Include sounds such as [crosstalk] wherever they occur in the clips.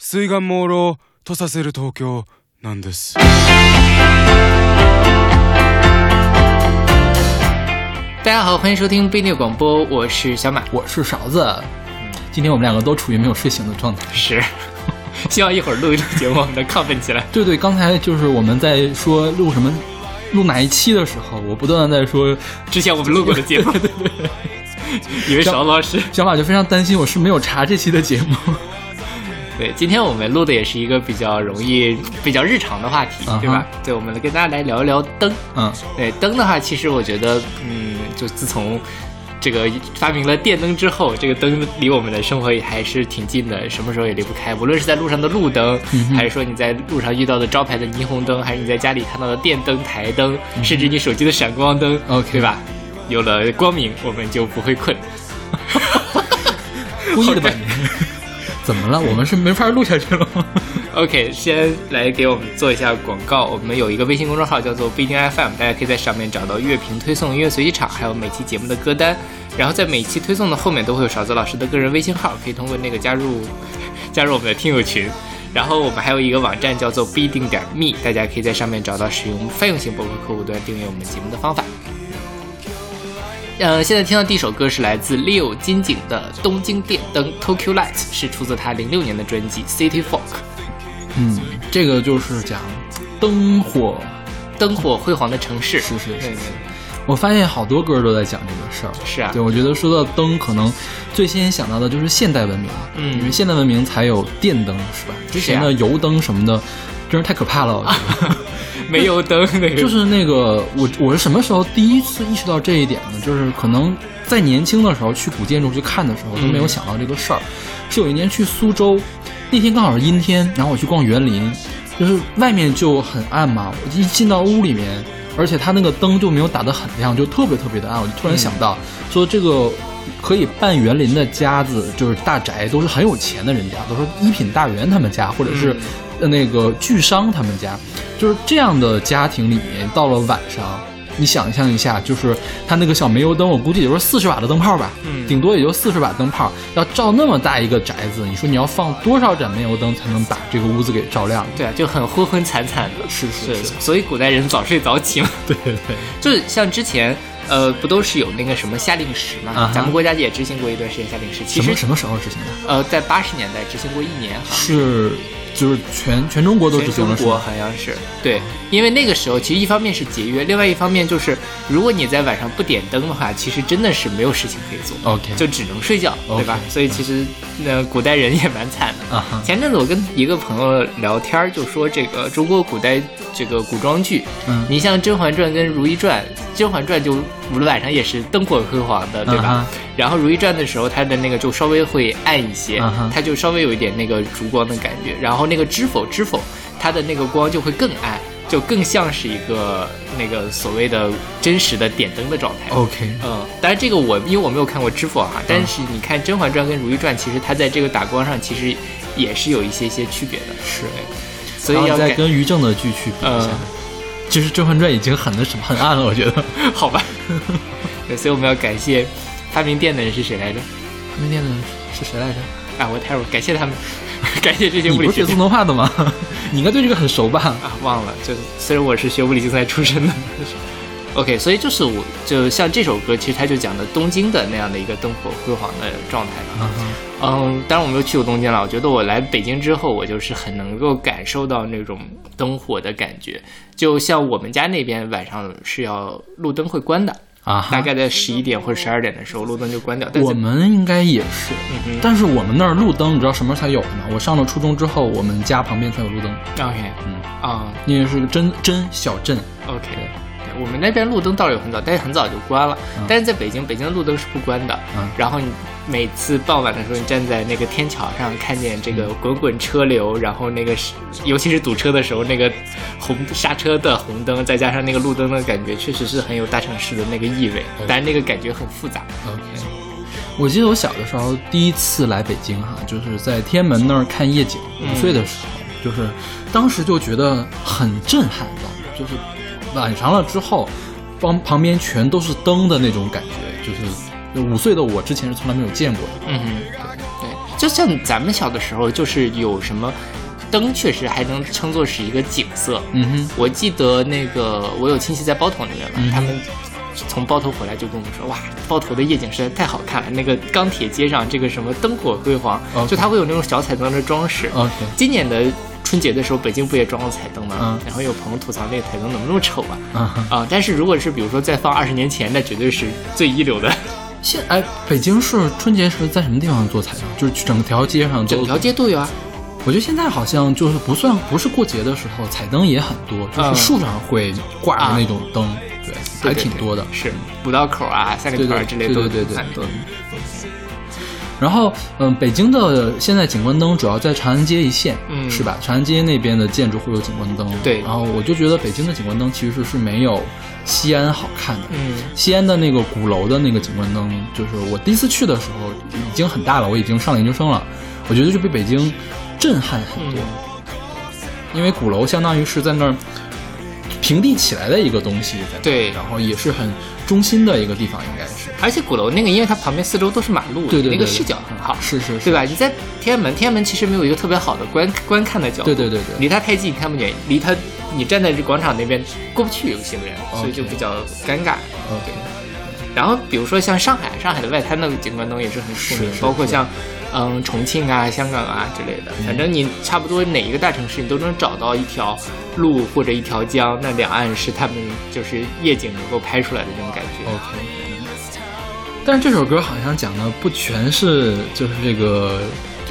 水眼朦朧とさせる東京なんです。大家好，欢迎收听贝内广播，我是小马。我是勺子。今天我们两个都处于没有睡醒的状态。是，[laughs] 希望一会儿录一录节目，我们能亢奋起来。对对，刚才就是我们在说录什么，录哪一期的时候，我不断的在说，之前我们录过的节目，对[laughs] 对对，以为勺子老师。小马就非常担心我是没有查这期的节目。 对，今天我们录的也是一个比较容易、比较日常的话题，对吧？对，我们跟大家来聊一聊灯。嗯，对灯的话，其实我觉得，嗯，就自从这个发明了电灯之后，这个灯离我们的生活也还是挺近的，什么时候也离不开。无论是在路上的路灯，还是说你在路上遇到的招牌的霓虹灯，还是你在家里看到的电灯、台灯，甚至你手机的闪光灯 OK 对吧？有了光明，我们就不会困。[laughs] 故意的吧你？[laughs] 怎么了？我们是没法录下去了吗？[laughs] OK，先来给我们做一下广告。我们有一个微信公众号叫做不一定 FM，大家可以在上面找到乐评推送、音乐随机场，还有每期节目的歌单。然后在每期推送的后面都会有勺子老师的个人微信号，可以通过那个加入加入我们的听友群。然后我们还有一个网站叫做不一定点 me，大家可以在上面找到使用泛用型博客客户端订阅我们节目的方法。嗯，现在听到第一首歌是来自 Leo 金井的《东京电灯 Tokyo Light》，是出自他零六年的专辑《City Folk》。嗯，这个就是讲灯火。灯火辉煌的城市。是是是对对我发现好多歌都在讲这个事儿。是啊对，我觉得说到灯，可能最先想到的就是现代文明，嗯因为现代文明才有电灯，是吧？之前的油灯什么的，真是太可怕了。我觉得。[laughs] 煤油灯那个 [laughs] 就是那个我我是什么时候第一次意识到这一点呢？就是可能在年轻的时候去古建筑去看的时候都没有想到这个事儿。是有一年去苏州，那天刚好是阴天，然后我去逛园林，就是外面就很暗嘛，我一进到屋里面，而且它那个灯就没有打得很亮，就特别特别的暗。我就突然想到，说这个可以办园林的家子，就是大宅，都是很有钱的人家，都是一品大员他们家，或者是。呃那个巨商他们家，就是这样的家庭里面，到了晚上，你想象一下，就是他那个小煤油灯，我估计也就是四十瓦的灯泡吧，嗯顶多也就四十瓦灯泡，要照那么大一个宅子，你说你要放多少盏煤油灯才能把这个屋子给照亮？对啊，就很昏昏惨惨的。是是是所以古代人早睡早起嘛。[laughs] 对对对，就是像之前，呃，不都是有那个什么夏令时嘛？咱们国家也执行过一段时间夏令时。其实什么什么时候执行的？呃，在八十年代执行过一年，是就是全全中国都执全中国？好像是对，因为那个时候其实一方面是节约，另外一方面就是如果你在晚上不点灯的话，其实真的是没有事情可以做。OK，就只能睡觉，对吧所以其实那古代人也蛮惨的。前阵子我跟一个朋友聊天，就说这个中国古代这个古装剧，嗯你像《甄嬛传》跟《如懿传》，《甄嬛传》就晚上也是灯火辉煌的，对吧？然后《如懿传》的时候，它的那个就稍微会暗一些，它就稍微有一点那个烛光的感觉。然后那个《知否知否》，它的那个光就会更暗，就更像是一个那个所谓的真实的点灯的状态。OK，嗯，当然这个我因为我没有看过《知否》哈，但是你看《甄嬛传》跟《如懿传》，其实它在这个打光上其实也是有一些些区别的，是，所以要再跟于正的剧去比一下嗯，其实《甄嬛传》已经很那什么很暗了，我觉得。[laughs] 好吧，[laughs] 对，所以我们要感谢发明电的人是谁来着？发明店的人是谁来着？啊，我太感谢他们，[laughs] 感谢这些你物理学你不是学自动化的吗？[laughs] 你应该对这个很熟吧？啊，忘了，就虽然我是学物理竞赛出身的。OK，所以就是我就像这首歌，其实它就讲的东京的那样的一个灯火辉煌的状态吧。嗯，当然我没有去过东京了。我觉得我来北京之后，我就是很能够感受到那种灯火的感觉。就像我们家那边晚上是要路灯会关的，啊，大概在十一点或者十二点的时候，路灯就关掉。但我们应该也是，嗯但是我们那儿路灯，你知道什么时候才有的吗？我上了初中之后，我们家旁边才有路灯，，OK，嗯啊、因为是个真真小镇。OK，我们那边路灯倒是有很早，但是很早就关了。嗯但是在北京，北京的路灯是不关的。嗯然后你每次傍晚的时候，你站在那个天桥上，看见这个滚滚车流，然后那个是，尤其是堵车的时候，那个红刹车的红灯，再加上那个路灯的感觉，确实是很有大城市的那个意味。但是那个感觉很复杂。OK，我记得我小的时候第一次来北京哈，就是在天安门那儿看夜景，嗯五岁的时候，就是当时就觉得很震撼？就是晚上了之后，旁旁边全都是灯的那种感觉，就是五岁的我之前是从来没有见过的。嗯哼，对，就像咱们小的时候，就是有什么灯，确实还能称作是一个景色。嗯哼，我记得那个我有亲戚在包头那边嘛，嗯他们从包头回来就跟我们说，哇，包头的夜景实在太好看了，那个钢铁街上这个什么灯火辉煌就它会有那种小彩灯的装饰。今年的春节的时候，北京不也装了彩灯吗？嗯然后有朋友吐槽那个彩灯怎么那么丑啊？啊！但是如果是比如说再放二十年前，那绝对是最一流的，现哎，北京市春节是在什么地方做彩灯？就是整条街上都整条。街都有啊。我觉得现在好像就是不算不是过节的时候，彩灯也很多，就嗯是树上会挂的那种灯，对，还挺多的。是五道口啊、三里屯之类的对对对对很多。然后，嗯，北京的现在景观灯主要在长安街一线，嗯。是吧？长安街那边的建筑会有景观灯，对。然后我就觉得北京的景观灯其实是没有西安好看的。嗯。西安的那个鼓楼的那个景观灯，就是我第一次去的时候已经很大了，我已经上研究生了，我觉得就比北京震撼很多，嗯。因为鼓楼相当于是在那儿平地起来的一个东西，在那对。然后也是很中心的一个地方，应该是。而且鼓楼那个，因为它旁边四周都是马路，对对对对。那个视角很好，是是是。对吧？你在天安门，天安门其实没有一个特别好的观观看的角度，对对对对。离它太近看不见，离它你站在这广场那边过不去，有些人，所以就比较尴尬。OK，然后比如说像上海，上海的外滩的景观灯也是很出名，包括像嗯重庆啊、香港啊之类的，反正你差不多哪一个大城市，你都能找到一条路或者一条江，那两岸是他们就是夜景能够拍出来的这种感觉。OK，但是这首歌好像讲的不全是就是这个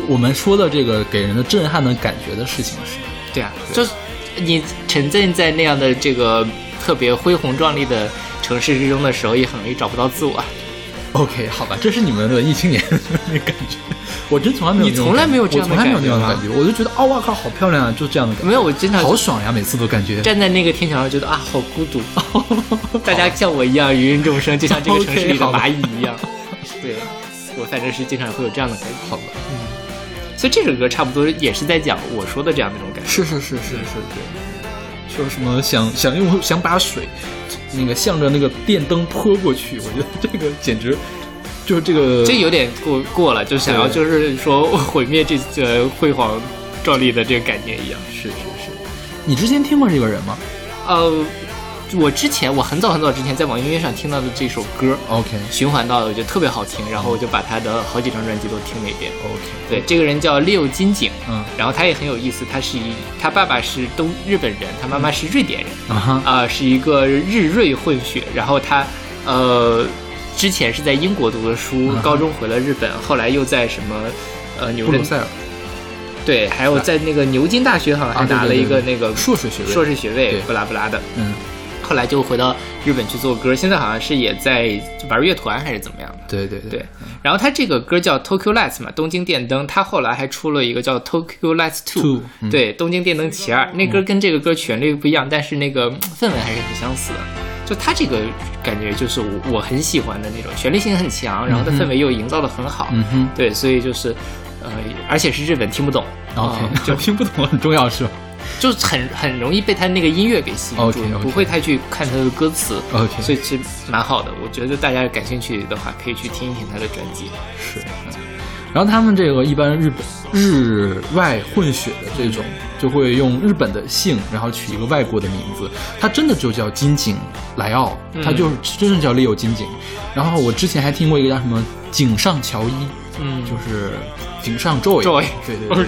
我们说的这个给人的震撼的感觉的事情，是吧？对啊，就是你沉浸在那样的这个特别恢宏壮丽的城市之中的时候，也很容易找不到自我。OK，好吧，这是你们文艺青年的 [laughs] 那感觉，我真从来没有你这种从来没有这样的感觉我从来没有感觉吗那样的感觉，我就觉得哦，哇靠，好漂亮啊，就这样的感觉，没有，我经常好爽呀，每次都感觉。站在那个天桥上，觉得啊，好孤独。[laughs] 大家像我一样芸芸众生，就像这个城市里的蚂蚁一样。对，我反正是经常会有这样的感觉。好吧，嗯所以这首歌差不多也是在讲我说的这样的一种感觉。是是是是是，对，说什么想想用想把水那个向着那个电灯泼过去，我觉得这个简直就是这个这有点过过了，就想要就是说毁灭这个辉煌壮丽的这个概念一样。是是是。你之前听过这个人吗呃，我之前我很早很早之前在网易云音乐上听到的这首歌，？OK。循环到的，我觉得特别好听，然后我就把他的好几张专辑都听了一遍。OK，对，这个人叫 Leo 金井，嗯。然后他也很有意思，他是一他爸爸是东日本人，他妈妈是瑞典人，啊是一个日瑞混血，然后他呃之前是在英国读的书，嗯。高中回了日本，后来又在什么呃牛津布鲁塞尔。对，还有在那个牛津大学好像还拿了一个那个硕士学位。硕士学位对，不拉不拉的。嗯，后来就回到日本去做歌，现在好像是也在玩乐团还是怎么样的。对对对，然后他这个歌叫 Tokyo Lights 嘛，东京电灯。他后来还出了一个叫 Tokyo Lights Two，, 对，东京电灯其二。那歌跟这个歌旋律不一样，但是那个嗯氛围还是很相似的。就他这个感觉就是我我很喜欢的那种，旋律性很强，然后它嗯哼氛围又营造的很好。嗯哼对，所以就是呃，而且是日本听不懂。，OK，啊就 [laughs] 听不懂很重要是吧就很很容易被他那个音乐给吸引住不会太去看他的歌词。？OK，所以其实蛮好的，我觉得大家感兴趣的话，可以去听一听他的专辑。是。嗯然后他们这个一般日本日外混血的这种，就会用日本的姓，然后取一个外国的名字。他真的就叫金井莱奥，嗯他就是真的叫 Leo 金井。然后我之前还听过一个叫什么井上乔一，嗯就是井上 Joy，Joy 对对对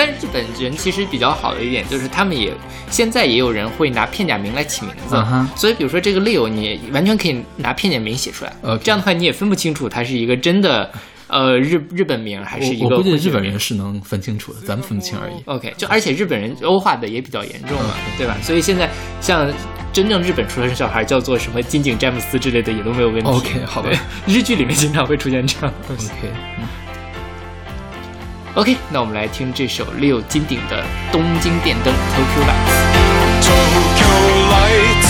但是日本人其实比较好的一点就是，他们也现在也有人会拿片假名来起名字所以比如说这个 Leo，你完全可以拿片假名写出来 OK 这样的话你也分不清楚它是一个真的呃日日本名还是一个我我估计日本人是能分清楚的，咱们分不清而已。OK，就而且日本人欧化的也比较严重嘛，对吧？所以现在像真正日本出生的小孩叫做什么金井詹姆斯之类的也都没有问题。OK，好吧，日剧里面经常会出现这样的东西。OK，OK，那我们来听这首六金顶的《东京电灯 Tokyo Lights》。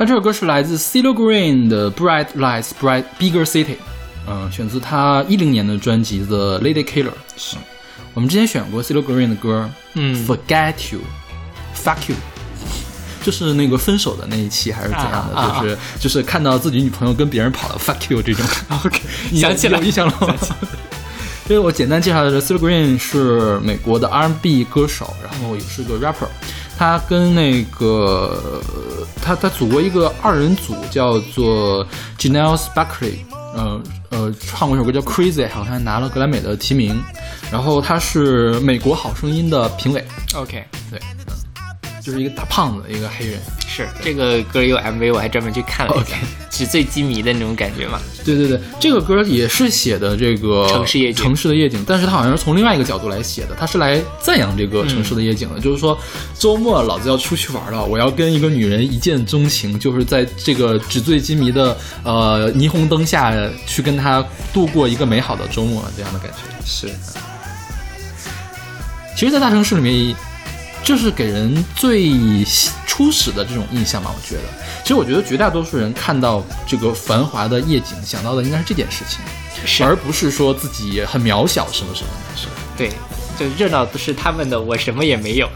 那这首歌是来自 CeeLo Green 的《Bright Lights, Bright Bigger City》，嗯、选自他一零年的专辑《The Lady Killer》。是，我们之前选过 CeeLo Green 的歌，嗯，Forget You, Fuck You，就是那个分手的那一期还是怎样的？就是就是看到自己女朋友跟别人跑了，Fuck You 这种。OK，想起来有印象了吗？因为我简单介绍的是 CeeLo Green 是美国的 R&B 歌手，然后也是个 rapper。他跟那个他他组过一个二人组，叫做 Janelle Sparkley，呃呃，唱过一首歌叫 Crazy，好像拿了格莱美的提名。然后他是美国好声音的评委，OK，对，嗯，就是一个大胖子，一个黑人。是这个歌有 MV，我还专门去看了一下 OK 纸醉金迷的那种感觉嘛。对对对，这个歌也是写的这个城市夜景城市的夜景，但是他好像是从另外一个角度来写的，他是来赞扬这个城市的夜景的，就是说周末老子要出去玩了，我要跟一个女人一见钟情，就是在这个纸醉金迷的呃霓虹灯下去跟她度过一个美好的周末，这样的感觉。是，其实，在大城市里面，这是给人最初始的这种印象吧。我觉得，其实我觉得绝大多数人看到这个繁华的夜景，想到的应该是这件事情，而不是说自己很渺小什么什么的。是。对，就热闹都是他们的，我什么也没有。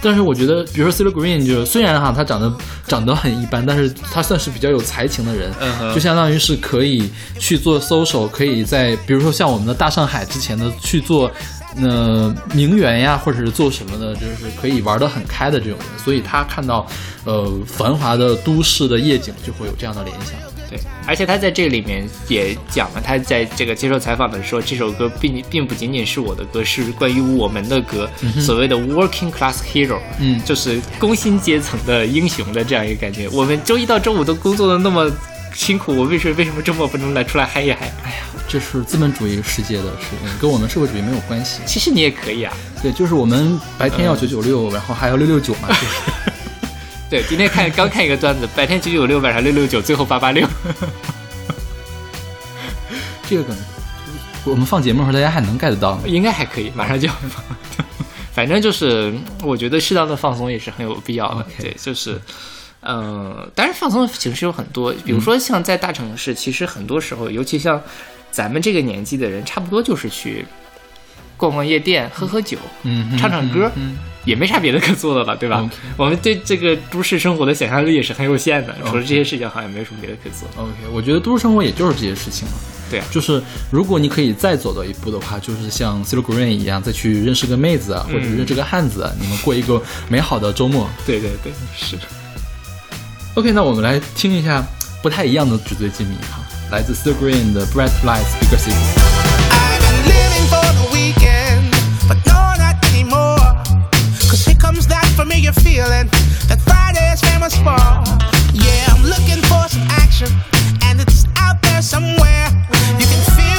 但是我觉得，比如说 CeeLo Green，就是虽然哈他长得长得很一般，但是他算是比较有才情的人，嗯就相当于是可以去做 social，可以在比如说像我们的大上海之前的去做。呃，名媛呀，或者是做什么的，就是可以玩得很开的这种人，所以他看到，呃，繁华的都市的夜景，就会有这样的联想。对，而且他在这里面也讲了，他在这个接受采访的时候，这首歌并并不仅仅是我的歌，是关于我们的歌，所谓的 working class hero，嗯就是工薪阶层的英雄的这样一个感觉。我们周一到周五都工作的那么辛苦，我为什么为什么周末不能来出来嗨一嗨？哎呀，这是资本主义世界的事情，跟我们社会主义没有关系。其实你也可以啊。对，就是我们白天要九九六，然后还要六六九嘛，就是。对，今天看刚看一个段子，白天九九六，晚上六六九，最后八八六。这个梗，我们放节目的时候大家还能 get 到吗？应该还可以，马上就要放。反正就是，我觉得适当的放松也是很有必要的。对，就是，嗯、当然放松的形式有很多，比如说像在大城市，其实很多时候，尤其像咱们这个年纪的人，差不多就是去逛逛夜店、喝喝酒、嗯，唱唱歌，嗯，也没啥别的可做的了，对吧我们对这个都市生活的想象力也是很有限的，除了这些事情，好像没有什么别的可做。OK，我觉得都市生活也就是这些事情了。对啊就是如果你可以再走到一步的话，就是像 CeeLo Green 一样，再去认识个妹子啊，或者嗯认识个汉子啊，你们过一个美好的周末。对对对，是。OK，那我们来听一下不太一样的纸醉金迷哈，来自 CeeLo Green 的 Bright Lights Bigger City。 I've been living for the weekend, but no, not anymore. Cause here comes that familiar feeling that Friday's famous for. Yeah, I'm looking for some action, and it's out there somewhere. You can feel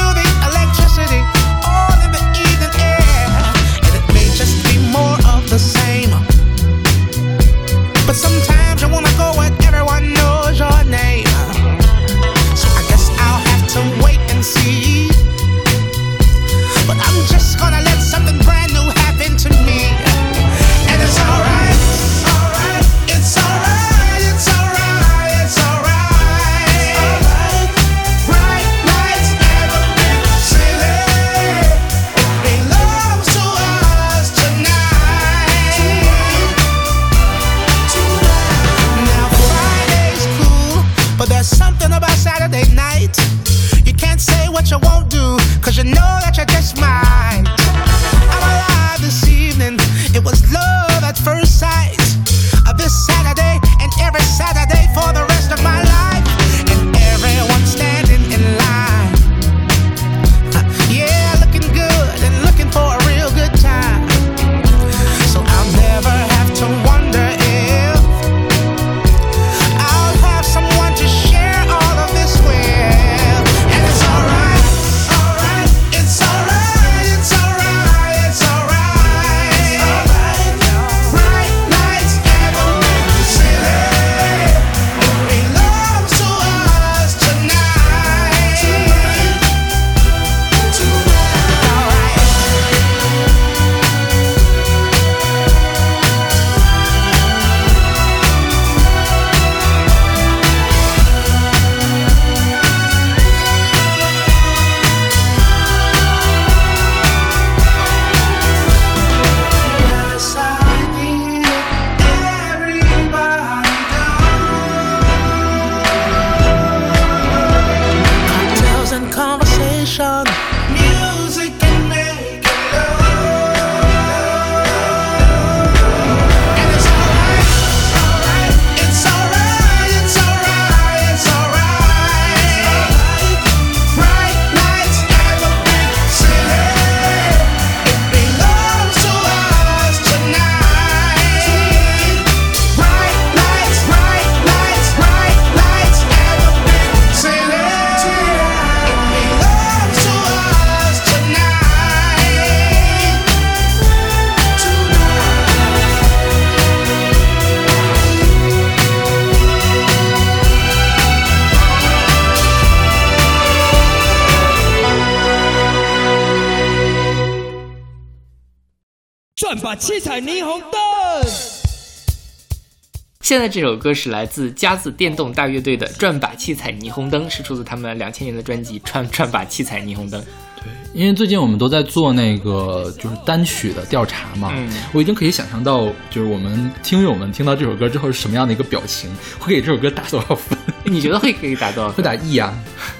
现在这首歌是来自夹子电动大乐队的《转把七彩霓虹灯》，是出自他们两千年的专辑《转转把七彩霓虹灯》。对因为最近我们都在做那个就是单曲的调查嘛，嗯我已经可以想象到，就是我们听友们听到这首歌之后是什么样的一个表情，会给这首歌打多少分？[laughs] 你觉得会可以打多少分？会打 E 啊，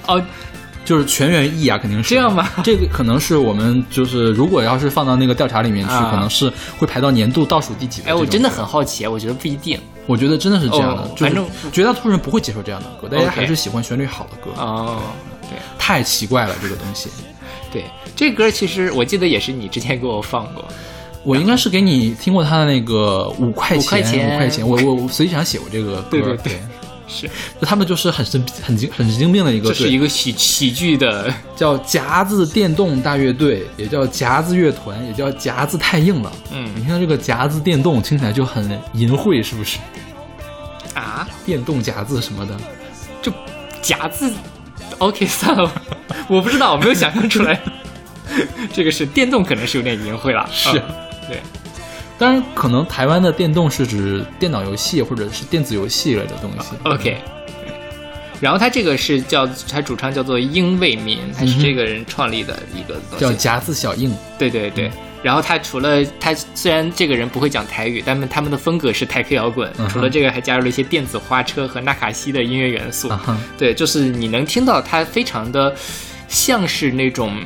哦，[laughs] 就是全员 E 啊，肯定是这样吧这个可能是我们就是如果要是放到那个调查里面去，啊可能是会排到年度倒数第几的。哎，我真的很，好奇，我觉得不一定。我觉得真的是这样的，就是哦反正绝大多数人不会接受这样的歌，大家还是喜欢旋律好的歌。哦，对太奇怪了，这个东西。对，这歌其实我记得也是你之前给我放过。我应该是给你听过他的那个五块钱，五块钱块钱。我我我随机想写过这个歌，对对对对是，就他们就是很神很精很神经病的一个是一个喜喜剧的，[laughs] 叫夹子电动大乐队，也叫夹子乐团，也叫夹子太硬了。嗯你看这个夹子电动听起来就很淫秽，是不是？啊，电动夹子什么的，就夹子。OK，算了，我不知道，我没有想象出来。[laughs] 这个是电动，可能是有点淫秽了。是嗯对，当然可能台湾的电动是指电脑游戏或者是电子游戏类的东西。OK。然后他这个是叫他主唱叫做英卫民，他是这个人创立的一个东西。叫夹子小硬，对对对。然后他除了他虽然这个人不会讲台语，但是他们的风格是台客摇滚。嗯除了这个，还加入了一些电子花车和纳卡西的音乐元素。对，就是你能听到他非常的像是那种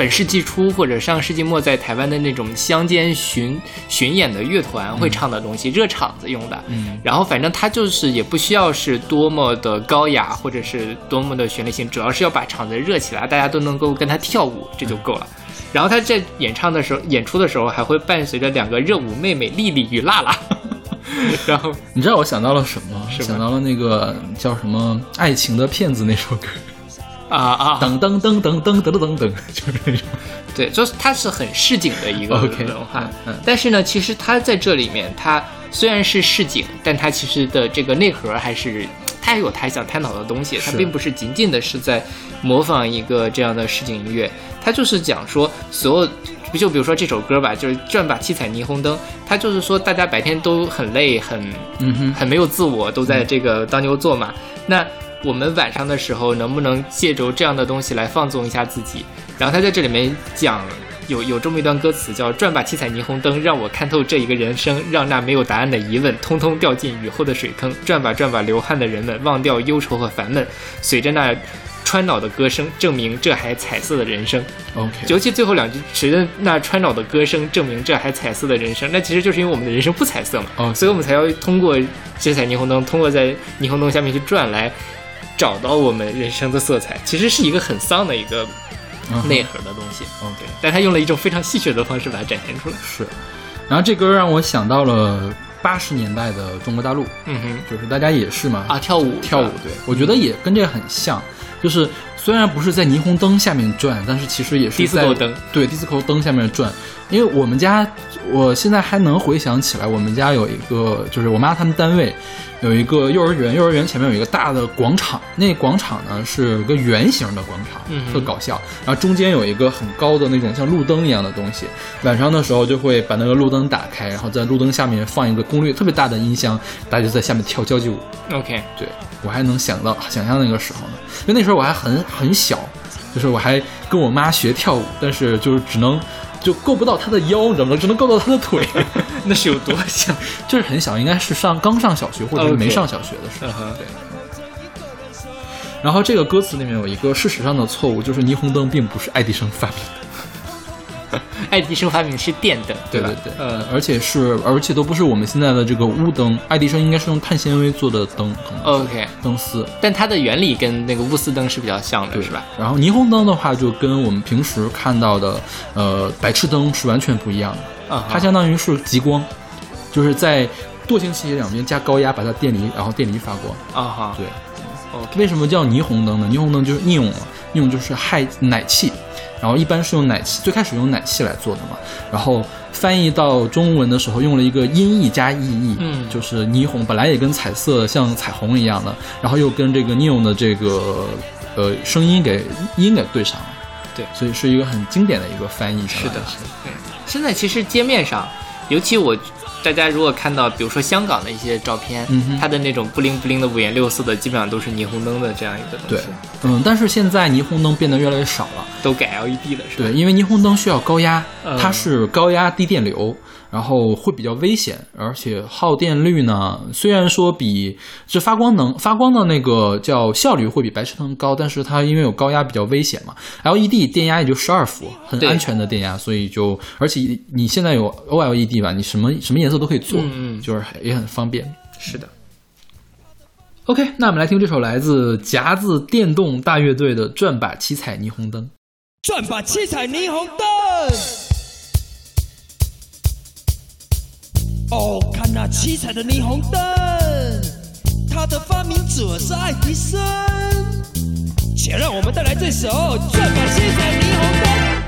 本世纪初或者上世纪末在台湾的那种乡间巡巡演的乐团会唱的东西，热场子用的。嗯，然后反正它就是也不需要是多么的高雅或者是多么的旋律性，主要是要把场子热起来，大家都能够跟他跳舞，这就够了。然后他在演唱的时候、演出的时候，还会伴随着两个热舞妹妹丽丽与辣辣。[laughs] 然后你知道我想到了什么？什么想到了那个叫什么《爱情的骗子》那首歌，啊啊，噔噔噔噔噔噔噔噔，就是那种。对，就是它是很市井的一个 OK，文化嗯但是呢，其实它在这里面，它虽然是市井，但它其实的这个内核还是它有它想探讨的东西，它并不是仅仅的是在模仿一个这样的市井音乐，它就是讲说所有。就比如说这首歌吧，就是转把七彩霓虹灯，它就是说大家白天都很累，很嗯，很没有自我，都在这个当牛做马。那我们晚上的时候，能不能借着这样的东西来放纵一下自己？然后他在这里面讲。有有这么一段歌词叫“转吧七彩霓虹灯，让我看透这一个人生，让那没有答案的疑问通通掉进雨后的水坑。转吧转吧，流汗的人们忘掉忧愁和烦闷，随着那穿脑的歌声，证明这还彩色的人生。OK，尤其最后两句，随着那穿脑的歌声，证明这还彩色的人生，那其实就是因为我们的人生不彩色嘛，哦所以我们才要通过七彩霓虹灯，通过在霓虹灯下面去转来找到我们人生的色彩。其实是一个很丧的一个嗯内核的东西，OK 但他用了一种非常戏谑的方式把它展现出来。是。然后这歌让我想到了八十年代的中国大陆，嗯哼，就是大家也是嘛，啊，跳舞跳舞，对我觉得也跟这个很像，就是虽然不是在霓虹灯下面转，但是其实也是在 Disco 灯对迪斯科灯下面转。因为我们家，我现在还能回想起来，我们家有一个，就是我妈他们单位有一个幼儿园，幼儿园前面有一个大的广场，那广场呢是个圆形的广场，嗯特搞笑。然后中间有一个很高的那种像路灯一样的东西，晚上的时候就会把那个路灯打开，然后在路灯下面放一个功率特别大的音箱，大家就在下面跳交际舞。OK，对我还能想到想象那个时候呢，因为那时候我还很很小，就是我还跟我妈学跳舞，但是就是只能就够不到他的腰，你知道吗？只能够到他的腿，[laughs] 那是有多小？就是很小，应该是上刚上小学或者是没上小学的时候。对。然后这个歌词里面有一个事实上的错误，就是霓虹灯并不是爱迪生发明的，爱迪生发明是电灯，对吧？对对，嗯，而且是而且都不是我们现在的这个钨灯，爱迪生应该是用碳纤维做的灯，可能 OK，灯丝。但它的原理跟那个钨丝灯是比较像的，对是吧？？然后霓虹灯的话，就跟我们平时看到的呃白炽灯是完全不一样的，啊哈，它相当于是极光，就是在惰性气体两边加高压把它电离，然后电离发光。啊哈，对为什么叫霓虹灯呢？霓虹灯就是 neon 嘛，neon 就是氦氖气，然后一般是用奶气，最开始用奶气来做的嘛，然后翻译到中文的时候用了一个音译加意译，嗯就是霓虹本来也跟彩色像彩虹一样的，然后又跟这个 neon 的这个呃声音给音给对上了。对所以是一个很经典的一个翻译。是的，对。现在其实街面上，尤其我大家如果看到，比如说香港的一些照片，嗯它的那种不灵不灵的五颜六色的，基本上都是霓虹灯的这样一个东对西，，嗯，但是现在霓虹灯变得越来越少了。都改 LED 了，是吧？对，因为霓虹灯需要高压，嗯它是高压低电流，然后会比较危险，而且耗电率呢，虽然说比这发光能发光的那个叫效率会比白炽灯高，但是它因为有高压比较危险嘛，LED 电压也就十二伏，很安全的电压，所以就而且你现在有 OLED 吧，你什么什么颜色都可以做，嗯嗯就是也很方便。是的。OK，那我们来听这首来自夹子电动大乐队的《转把七彩霓虹灯》。转把七彩霓虹灯。哦，看那七彩的霓虹灯，它的发明者是爱迪生。且让我们带来这首《转把七彩霓虹灯》。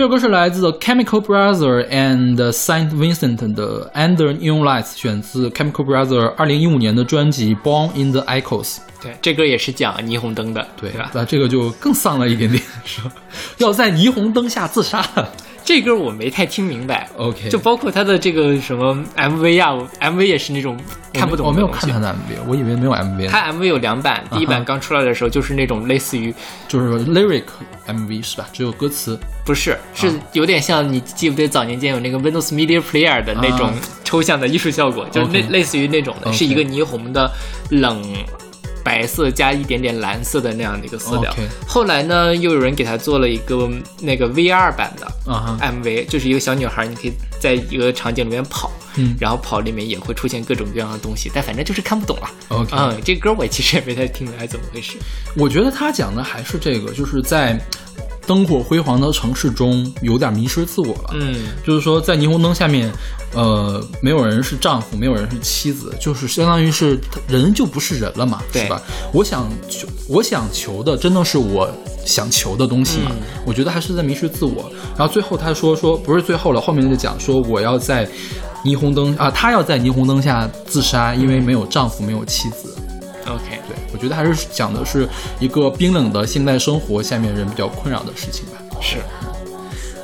这首歌是来自 Chemical Brother and Saint Vincent 的 Under Neon Lights，选自 Chemical Brother 二零一五年的专辑 Born in the Echoes。对，这歌也是讲霓虹灯的，对吧？那这个就更丧了一点点，是吧？要在霓虹灯下自杀。这歌我没太听明白。OK 就包括他的这个什么 MV 啊，MV 也是那种看不懂我没有看他的 MV，我以为没有 MV 他。MV 有两版，第一版刚出来的时候就是那种类似于，就是 lyric MV 是吧？只有歌词。不是，是有点像你记不得早年间有那个 Windows Media Player 的那种啊抽象的艺术效果，就是类类似于那种的是一个霓虹的冷白色加一点点蓝色的那样的一个色调。后来呢，又有人给他做了一个那个 VR 版的啊哈 MV，就是一个小女孩，你可以在一个场景里面跑，嗯然后跑里面也会出现各种各样的东西，但反正就是看不懂了。OK 嗯，这歌我其实也没太听明白怎么回事。我觉得他讲的还是这个，就是在灯火辉煌的城市中有点迷失自我了。嗯，就是说，在霓虹灯下面，呃，没有人是丈夫，没有人是妻子，就是相当于是人就不是人了嘛，对是吧？我想求，我想求的真的是我想求的东西嘛？我觉得还是在迷失自我。然后最后他说说不是最后了，后面就讲说我要在霓虹灯啊，他要在霓虹灯下自杀，因为没有丈夫，没有妻子。OK，觉得还是讲的是一个冰冷的现代生活下面人比较困扰的事情吧。是。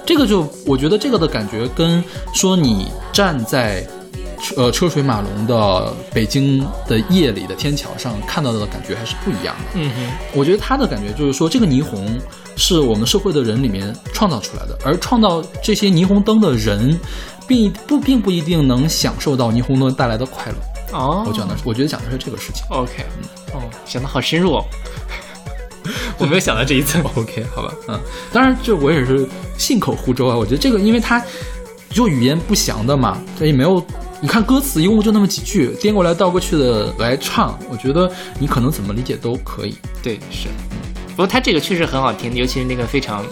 这个就我觉得这个的感觉跟说你站在呃车水马龙的北京的夜里的天桥上看到的感觉还是不一样的。嗯哼，我觉得他的感觉就是说，这个霓虹是我们社会的人里面创造出来的，而创造这些霓虹灯的人，并不并不一定能享受到霓虹灯带来的快乐。哦，我讲的是，我觉得讲的是这个事情。OK，哦，想的好深入哦，[laughs] 我没有想到这一层。[laughs] OK，好吧，嗯，当然这我也是信口胡诌啊。我觉得这个，因为它就语言不详的嘛，这也没有。你看歌词一共就那么几句，颠过来倒过去的来唱，我觉得你可能怎么理解都可以。对，是。不过他这个确实很好听，尤其是那个非常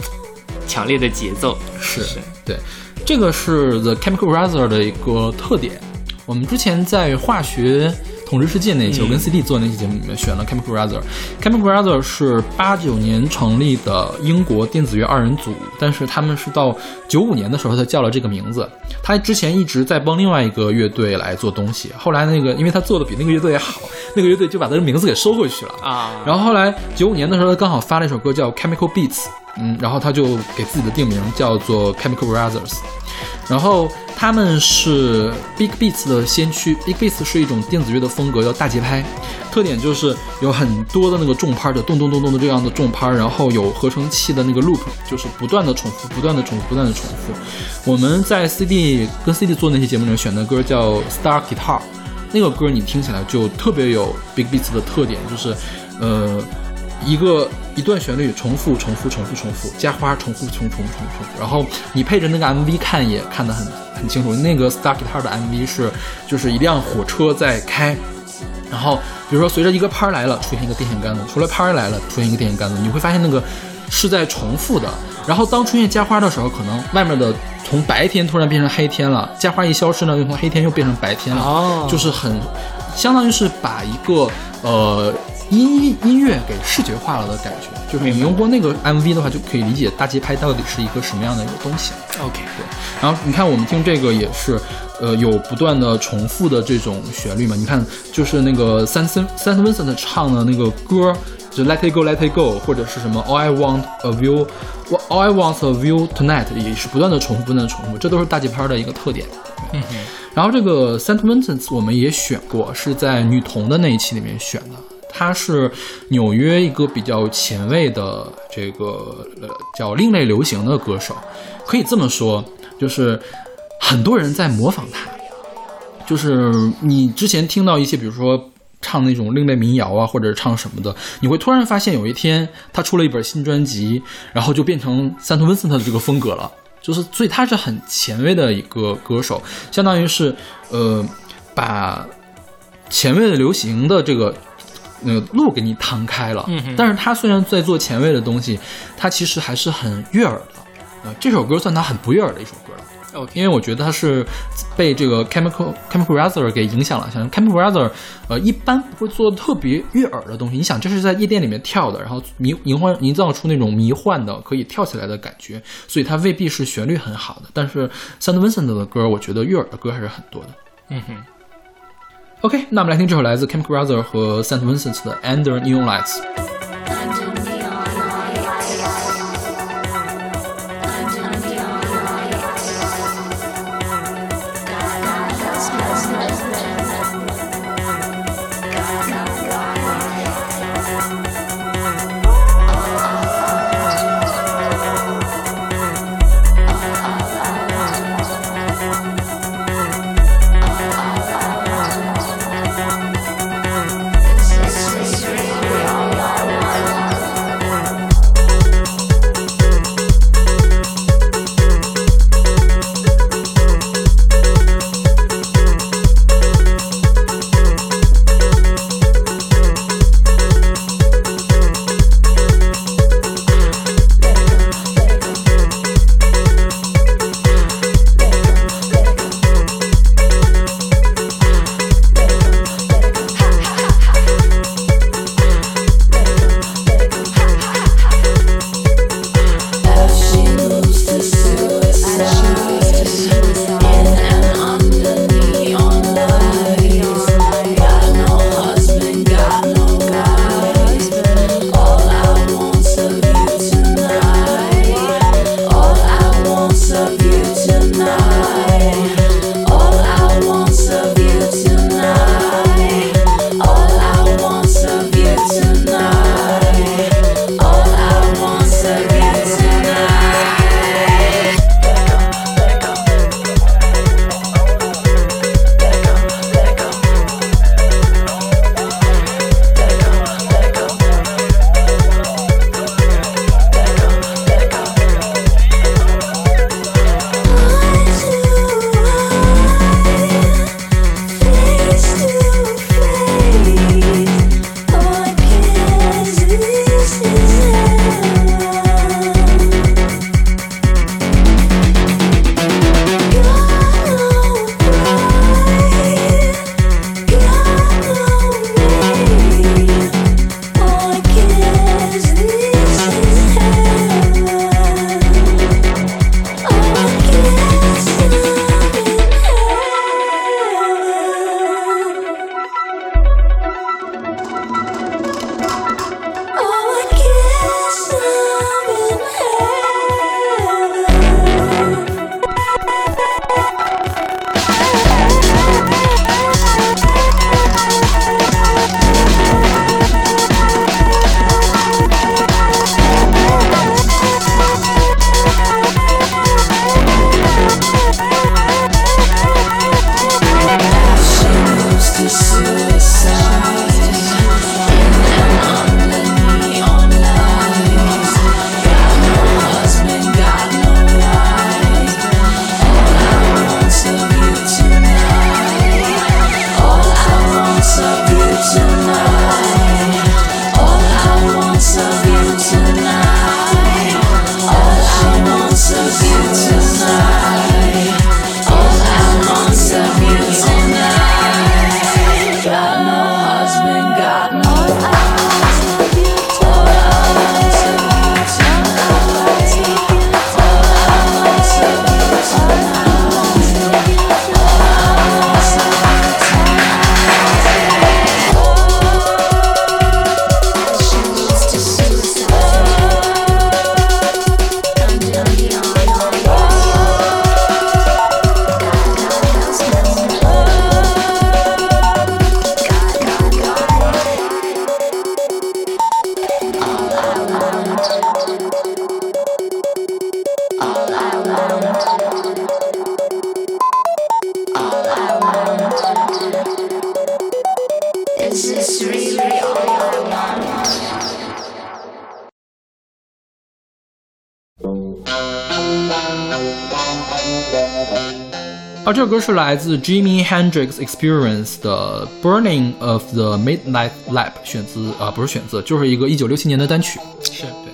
强烈的节奏。是是对，这个是 The Chemical Brother 的一个特点。我们之前在化学统治世界那期，我跟 CD 做那期节目里面选了 Chemical Brother。Chemical Brother 是八九年成立的英国电子乐二人组，但是他们是到九五年的时候才叫了这个名字。他之前一直在帮另外一个乐队来做东西，后来那个因为他做的比那个乐队好，那个乐队就把他的名字给收回去了。啊，然后后来九五年的时候，他刚好发了一首歌叫《Chemical Beats》，嗯，然后他就给自己的定名叫做 Chemical Brothers。然后他们是 Big Beats 的先驱，Big Beats 是一种电子乐的风格，叫大节拍，特点就是有很多的那个重拍的咚咚咚咚的这样的重拍，然后有合成器的那个 loop，就是不断的重复，不断的重复，不断的重复。我们在 CD 跟 CD 做那些节目里面选的歌叫 Star Guitar，那个歌你听起来就特别有 Big Beats 的特点，就是呃。一个一段旋律重复、重复、重复、重复，加花重复、重、重、重复，然后你配着那个 MV 看也看得很很清楚。那个 Star Guitar 的 MV 是就是一辆火车在开，然后比如说随着一个拍儿来了，出现一个电线杆子；除了拍儿来了，出现一个电线杆子，你会发现那个是在重复的。然后当出现加花的时候，可能外面的从白天突然变成黑天了，加花一消失呢，又从黑天又变成白天了，就是很相当于是把一个呃音音乐给视觉化了的感觉。就是你用过那个 MV 的话，就可以理解大节拍到底是一个什么样的一个东西。OK，对然后你看我们听这个也是，呃，有不断的重复的这种旋律嘛。你看，就是那个三森三森 Vincent 唱的那个歌，就 Let It Go Let It Go，或者是什么 All I Want a View。All I Want a View Tonight 也是不断的重复，不断的重复，这都是大节拍的一个特点。嗯然后这个 Saint Vincent 我们也选过，是在女童的那一期里面选的。他是纽约一个比较前卫的这个呃叫另类流行的歌手，可以这么说，就是很多人在模仿他。就是你之前听到一些，比如说唱那种另类民谣啊，或者唱什么的，你会突然发现有一天他出了一本新专辑，然后就变成三图温森特的这个风格了。就是，所以他是很前卫的一个歌手，相当于是呃把前卫的流行的这个那个路给你摊开了。嗯哼但是他虽然在做前卫的东西，他其实还是很悦耳的。呃，这首歌算他很不悦耳的一首歌了。OK 因为我觉得他是被这个 Chemical Chemical Brothers 给影响了。像 Chemical Brothers，呃，一般不会做特别悦耳的东西。你想，这是在夜店里面跳的，然后迷营幻营造出那种迷幻的可以跳起来的感觉，所以它未必是旋律很好的。但是 Saint Vincent 的歌，我觉得悦耳的歌还是很多的。嗯哼。OK，那我们来听这首来自 Chemical Brothers 和 Saint Vincent 的 Under Neon Lights。 是来自 Jimi Hendrix Experience 的《Burning of the Midnight Lamp》，选自啊、呃、不是选自，就是一个一九六七年的单曲。是。对。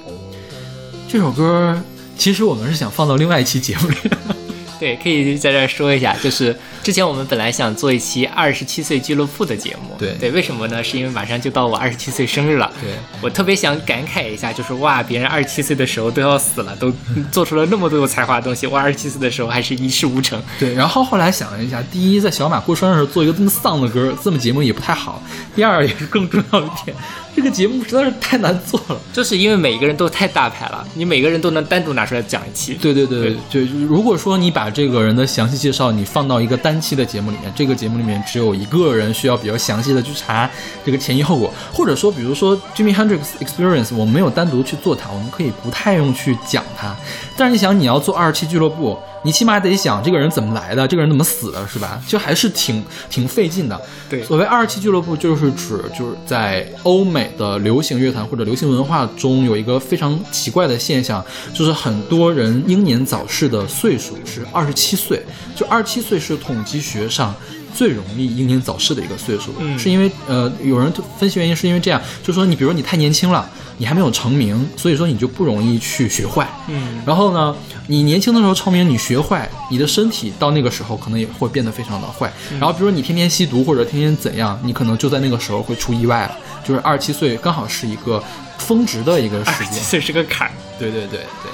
这首歌其实我们是想放到另外一期节目里，[laughs] 对，可以在这儿说一下，就是之前我们本来想做一期二十七岁俱乐部的节目，对对，为什么呢？是因为马上就到我二十七岁生日了，对我特别想感慨一下，就是哇，别人二十七岁的时候都要死了，都做出了那么多有才华的东西，我二十七岁的时候还是一事无成。对，然后后来想了一下，第一，在小马过生日时候做一个这么丧的歌，这么节目也不太好；第二，也是更重要一点，[laughs] 这个节目实在是太难做了。就是因为每个人都太大牌了，你每个人都能单独拿出来讲一期。对对对对，如果说你把这个人的详细介绍你放到一个单三期的节目里面，这个节目里面只有一个人需要比较详细的去查这个前因后果，或者说比如说 Jimmy Hendrix Experience，我们没有单独去做它，我们可以不太用去讲它。但是你想，你要做二期俱乐部，你起码得想这个人怎么来的，这个人怎么死的，是吧？就还是挺挺费劲的。对所谓二十七俱乐部，就是指就是在欧美的流行乐坛或者流行文化中有一个非常奇怪的现象，就是很多人英年早逝的岁数是二十七岁，就二十七岁是统计学上。最容易英年早逝的一个岁数，嗯是因为呃，有人分析原因是因为这样，就说你比如说你太年轻了，你还没有成名，所以说你就不容易去学坏，嗯，然后呢，你年轻的时候成名，你学坏，你的身体到那个时候可能也会变得非常的坏。然后比如说你天天吸毒或者天天怎样，你可能就在那个时候会出意外了。就是二十七岁刚好是一个峰值的一个时间。二十七岁是个坎儿。对对对对。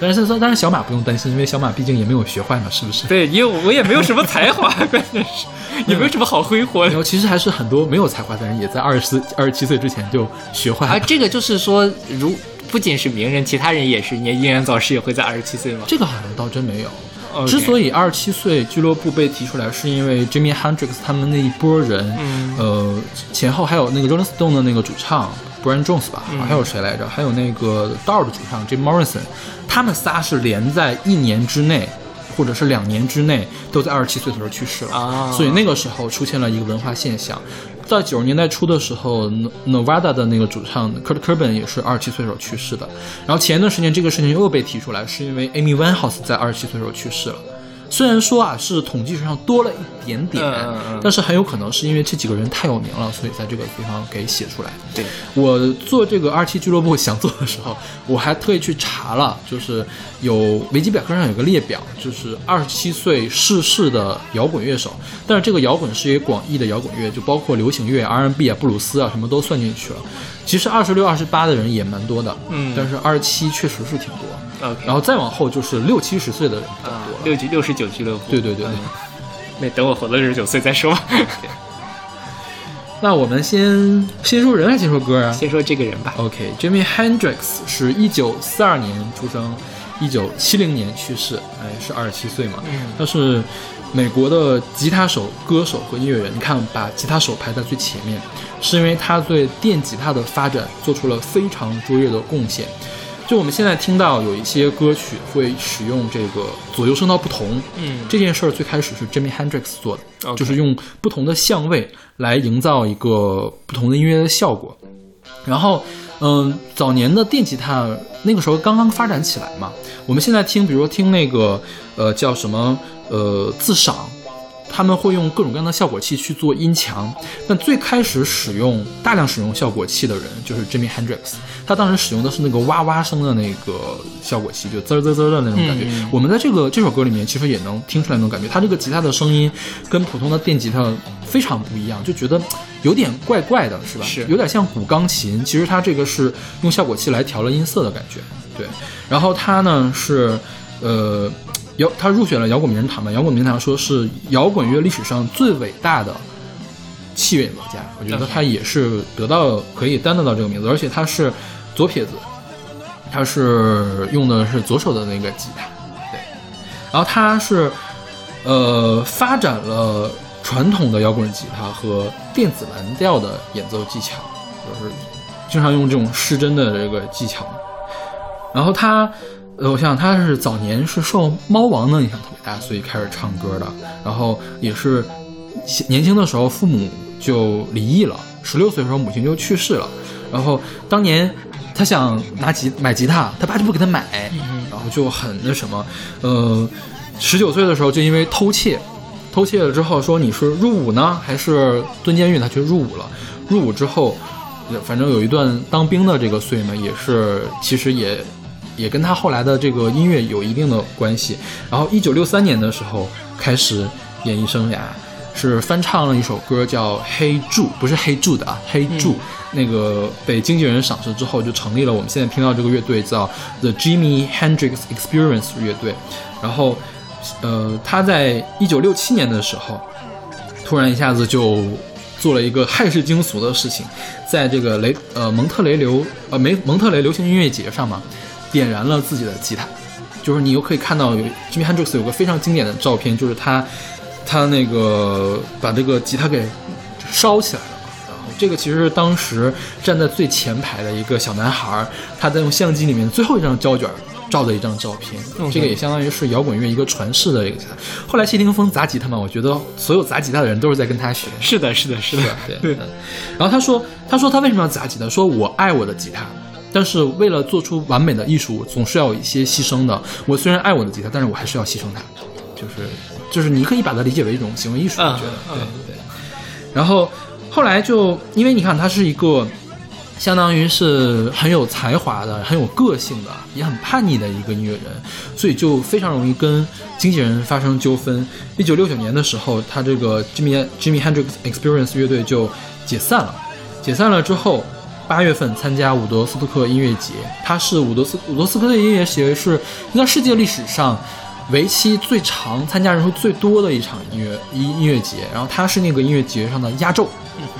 但是说当然小马不用担心，因为小马毕竟也没有学坏嘛，是不是？对，因为我也没有什么才华，[laughs] 关键是也没有什么好挥霍的。然后其实还是很多没有才华的人，也在二十四、二十七岁之前就学坏了。啊，这个就是说，如不仅是名人，其他人也是，你英年早逝也会在二十七岁吗？这个好像倒真没有。之所以二十七岁俱乐部被提出来，是因为 Jimmy Hendrix 他们那一波人，嗯呃，前后还有那个 Rolling Stone 的那个主唱 Brian Jones 吧，嗯还有谁来着？还有那个 Doors 的主唱 Jim Morrison，他们仨是连在一年之内。或者是两年之内都在二十七岁的时候去世了，啊所以那个时候出现了一个文化现象。在九十年代初的时候，N-，Nevada 的那个主唱 Kurt Cobain 也是二十七岁时候去世的。然后前一段时间这个事情又被提出来，是因为 Amy Winehouse 在二十七岁时候去世了。虽然说啊是统计学上多了一点点，嗯嗯嗯但是很有可能是因为这几个人太有名了，所以在这个地方给写出来。对，我做这个二七俱乐部想做的时候，我还特意去查了，就是有维基百科上有个列表，就是二十七岁逝世的摇滚乐手，但是这个摇滚是一个广义的摇滚乐，就包括流行乐、R&B 啊、布鲁斯啊什么都算进去了。其实二十六、二十八的人也蛮多的，嗯但是二十七确实是挺多。OK，然后再往后就是六七十岁的人比较啊多了。六九六十九俱乐部。对对对那等我活到六十九岁再说。那我们先先说人还是先说歌啊？先说这个人吧。OK，Jimmy、Hendrix 是一九四二年出生，一九七零年去世，哎，是二十七岁嘛。嗯他是美国的吉他手、歌手和音乐人。你看，把吉他手排在最前面，是因为他对电吉他的发展做出了非常卓越的贡献。就我们现在听到有一些歌曲会使用这个左右声道不同，嗯这件事儿最开始是 Jimmy Hendrix 做的就是用不同的相位来营造一个不同的音乐的效果。然后，嗯，早年的电吉他那个时候刚刚发展起来嘛，我们现在听，比如说听那个呃叫什么呃自赏，他们会用各种各样的效果器去做音墙。但最开始使用大量使用效果器的人就是 Jimmy Hendrix，他当时使用的是那个哇哇声的那个效果器，就滋儿滋滋的那种感觉。我们在这个这首歌里面其实也能听出来那种感觉，他这个吉他的声音跟普通的电吉他非常不一样，就觉得有点怪怪的，是吧？是有点像古钢琴。其实它这个是用效果器来调了音色的感觉，对。然后他呢是，呃，他入选了摇滚名人堂嘛，摇滚名人堂说是摇滚乐历史上最伟大的器乐演奏家，我觉得他也是得到可以担得到这个名字，而且他是左撇子，他是用的是左手的那个吉他，对，然后他是呃发展了传统的摇滚吉他和电子蓝调的演奏技巧，就是经常用这种失真的这个技巧，然后他。呃，我想他是早年是受猫王的影响特别大，所以开始唱歌的。然后也是年轻的时候父母就离异了，十六岁的时候母亲就去世了。然后当年他想拿吉买吉他，他爸就不给他买，然后就很那什么。呃，十九岁的时候就因为偷窃，偷窃了之后说你是入伍呢还是蹲监狱？他去入伍了。入伍之后，反正有一段当兵的这个岁呢，也是其实也也跟他后来的这个音乐有一定的关系。然后一九六三年的时候开始演艺生涯，是翻唱了一首歌叫《黑柱》，不是黑柱的啊，黑柱。那个被经纪人赏识之后，就成立了我们现在听到这个乐队叫 The Jimi Hendrix Experience 乐队。然后，呃，他在一九六七年的时候，突然一下子就做了一个骇世惊俗的事情，在这个雷呃蒙特雷流呃梅蒙特雷流行音乐节上嘛，点燃了自己的吉他。就是你又可以看到有 Jimmy Hendrix 有个非常经典的照片，就是他他那个把这个吉他给烧起来了嘛。然后这个其实是当时站在最前排的一个小男孩儿，他在用相机里面最后一张胶卷照的一张照片。这个也相当于是摇滚乐一个传世的一个吉他。后来谢霆锋砸吉他嘛，我觉得所有砸吉他的人都是在跟他学。是的，是的，是的，对然后他说，他说他为什么要砸吉他？说我爱我的吉他，但是为了做出完美的艺术，总是要有一些牺牲的。我虽然爱我的吉他，但是我还是要牺牲它。就是就是你可以把它理解为一种行为艺术，我觉得对对。然后后来就因为你看他是一个。相当于是很有才华的、很有个性的，也很叛逆的一个音乐人，所以就非常容易跟经纪人发生纠纷。一九六九年的时候，他这个 Jimmy Jimmy Hendrix Experience 乐队就解散了。解散了之后，八月份参加伍德斯托克音乐节，它是伍德斯伍德斯托克音乐节是应该世界历史上为期最长、参加人数最多的一场音乐音音乐节。然后它是那个音乐节上的压轴，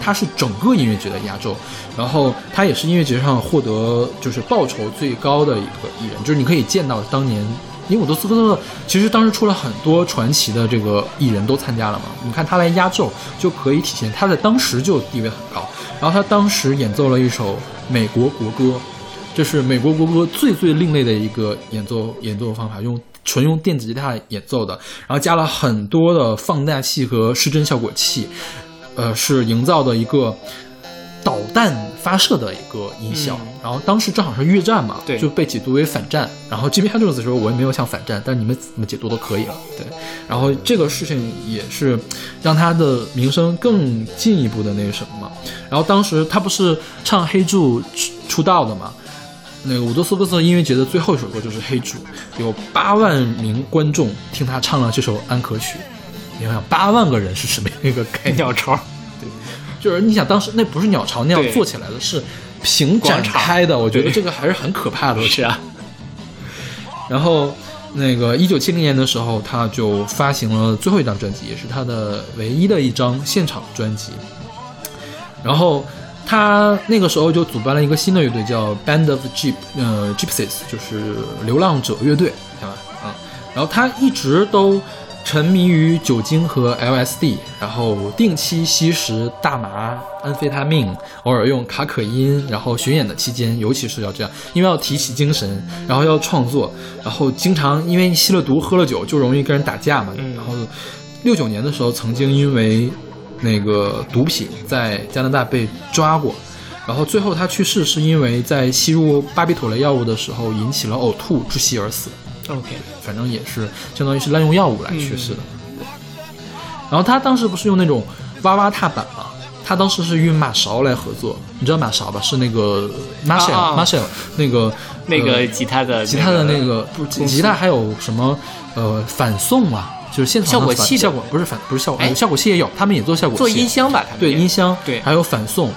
它是整个音乐节的压轴。然后他也是音乐节上获得就是报酬最高的一个艺人，就是你可以见到当年。因为伍德斯托克其实当时出了很多传奇的这个艺人都参加了嘛，你看他来压轴就可以体现他在当时就地位很高。然后他当时演奏了一首美国国歌，这是美国国歌最最另类的一个演奏演奏方法，用纯用电子吉他演奏的，然后加了很多的放大器和失真效果器，呃，是营造的一个导弹发射的一个音效。然后当时正好是越战嘛，对就被解读为反战。然后 Jimmy Hendrix 说，我也没有想反战，但是你们怎么解读都可以了。对，然后这个事情也是让他的名声更进一步的那个什么嘛。然后当时他不是唱《黑柱》出出道的嘛？那个伍德斯托克音乐节的最后一首歌就是《黑柱》，有八万名观众听他唱了这首安可曲。你想想，八万个人是什么样一个概念？鸟巢，就是你想，当时那不是鸟巢那样做起来的，是平展开的。我觉得这个还是很可怕的。是啊。[laughs] 然后，那个一九七零年的时候，他就发行了最后一张专辑，也是他的唯一的一张现场专辑。然后他那个时候就组办了一个新的乐队，叫 Band of Gyp 呃 Gypsies，就是流浪者乐队，对吧？嗯，然后他一直都沉迷于酒精和 LSD，然后定期吸食大麻、安非他命，偶尔用卡可因，然后巡演的期间，尤其是要这样，因为要提起精神，然后要创作，然后经常因为吸了毒、喝了酒，就容易跟人打架嘛。然后六九年的时候，曾经因为那个毒品在加拿大被抓过，然后最后他去世是因为在吸入巴比妥类药物的时候引起了呕吐，窒息而死。OK，反正也是相当于是滥用药物来去世的。对然后他当时不是用那种哇哇踏板吗？他当时是与马勺来合作，你知道马勺吧？是那个 Marshall、啊 Marshall 那个 [laughs] 那个呃吉他的吉他的那个吉他还有什么呃反送啊？就是现场效果器效果不是反不是效果，哎呃效果器也有，他们也做效果器，做音箱吧，他们对音箱，对还有反送。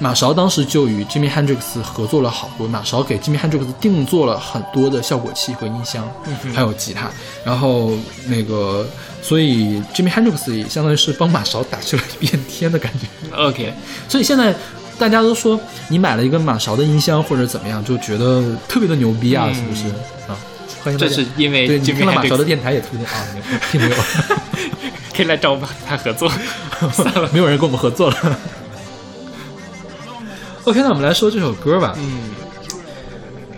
马勺当时就与 Jimmy Hendrix 合作了好多，马勺给 Jimmy Hendrix 定做了很多的效果器和音箱，还有吉他。然后那个，所以 Jimmy Hendrix 也相当于是帮马勺打去了一片天的感觉。OK，所以现在大家都说你买了一个马勺的音箱或者怎么样，就觉得特别的牛逼啊，嗯是不是啊？欢迎这是因为对你听了马勺的电台也推荐啊，没有 [laughs] 并没有。可以来找我们他合作。算了，没有人跟我们合作了。OK，那我们来说这首歌吧。嗯，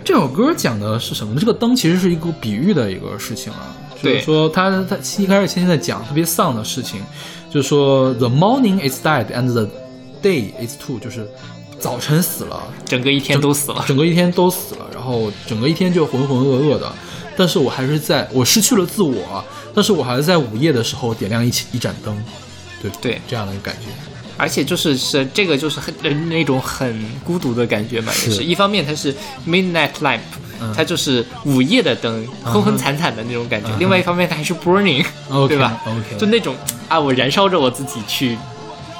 这首歌讲的是什么呢？这个灯其实是一个比喻的一个事情啊，就是说他他一开始先在讲特别丧的事情，就是说 the morning is dead and the day is too，就是早晨死了，整个一天都死了。整个一天都死了，然后整个一天就浑浑噩噩的。但是我还是在我失去了自我，但是我还是在午夜的时候点亮一起一盏灯，对对这样的一个感觉。而且就是是这个就是很呃那种很孤独的感觉嘛，也是是一方面它是 midnight lamp，嗯它就是午夜的灯，昏昏惨惨的那种感觉。嗯另外一方面，它还是 burning，、对吧 OK 就那种啊，我燃烧着我自己去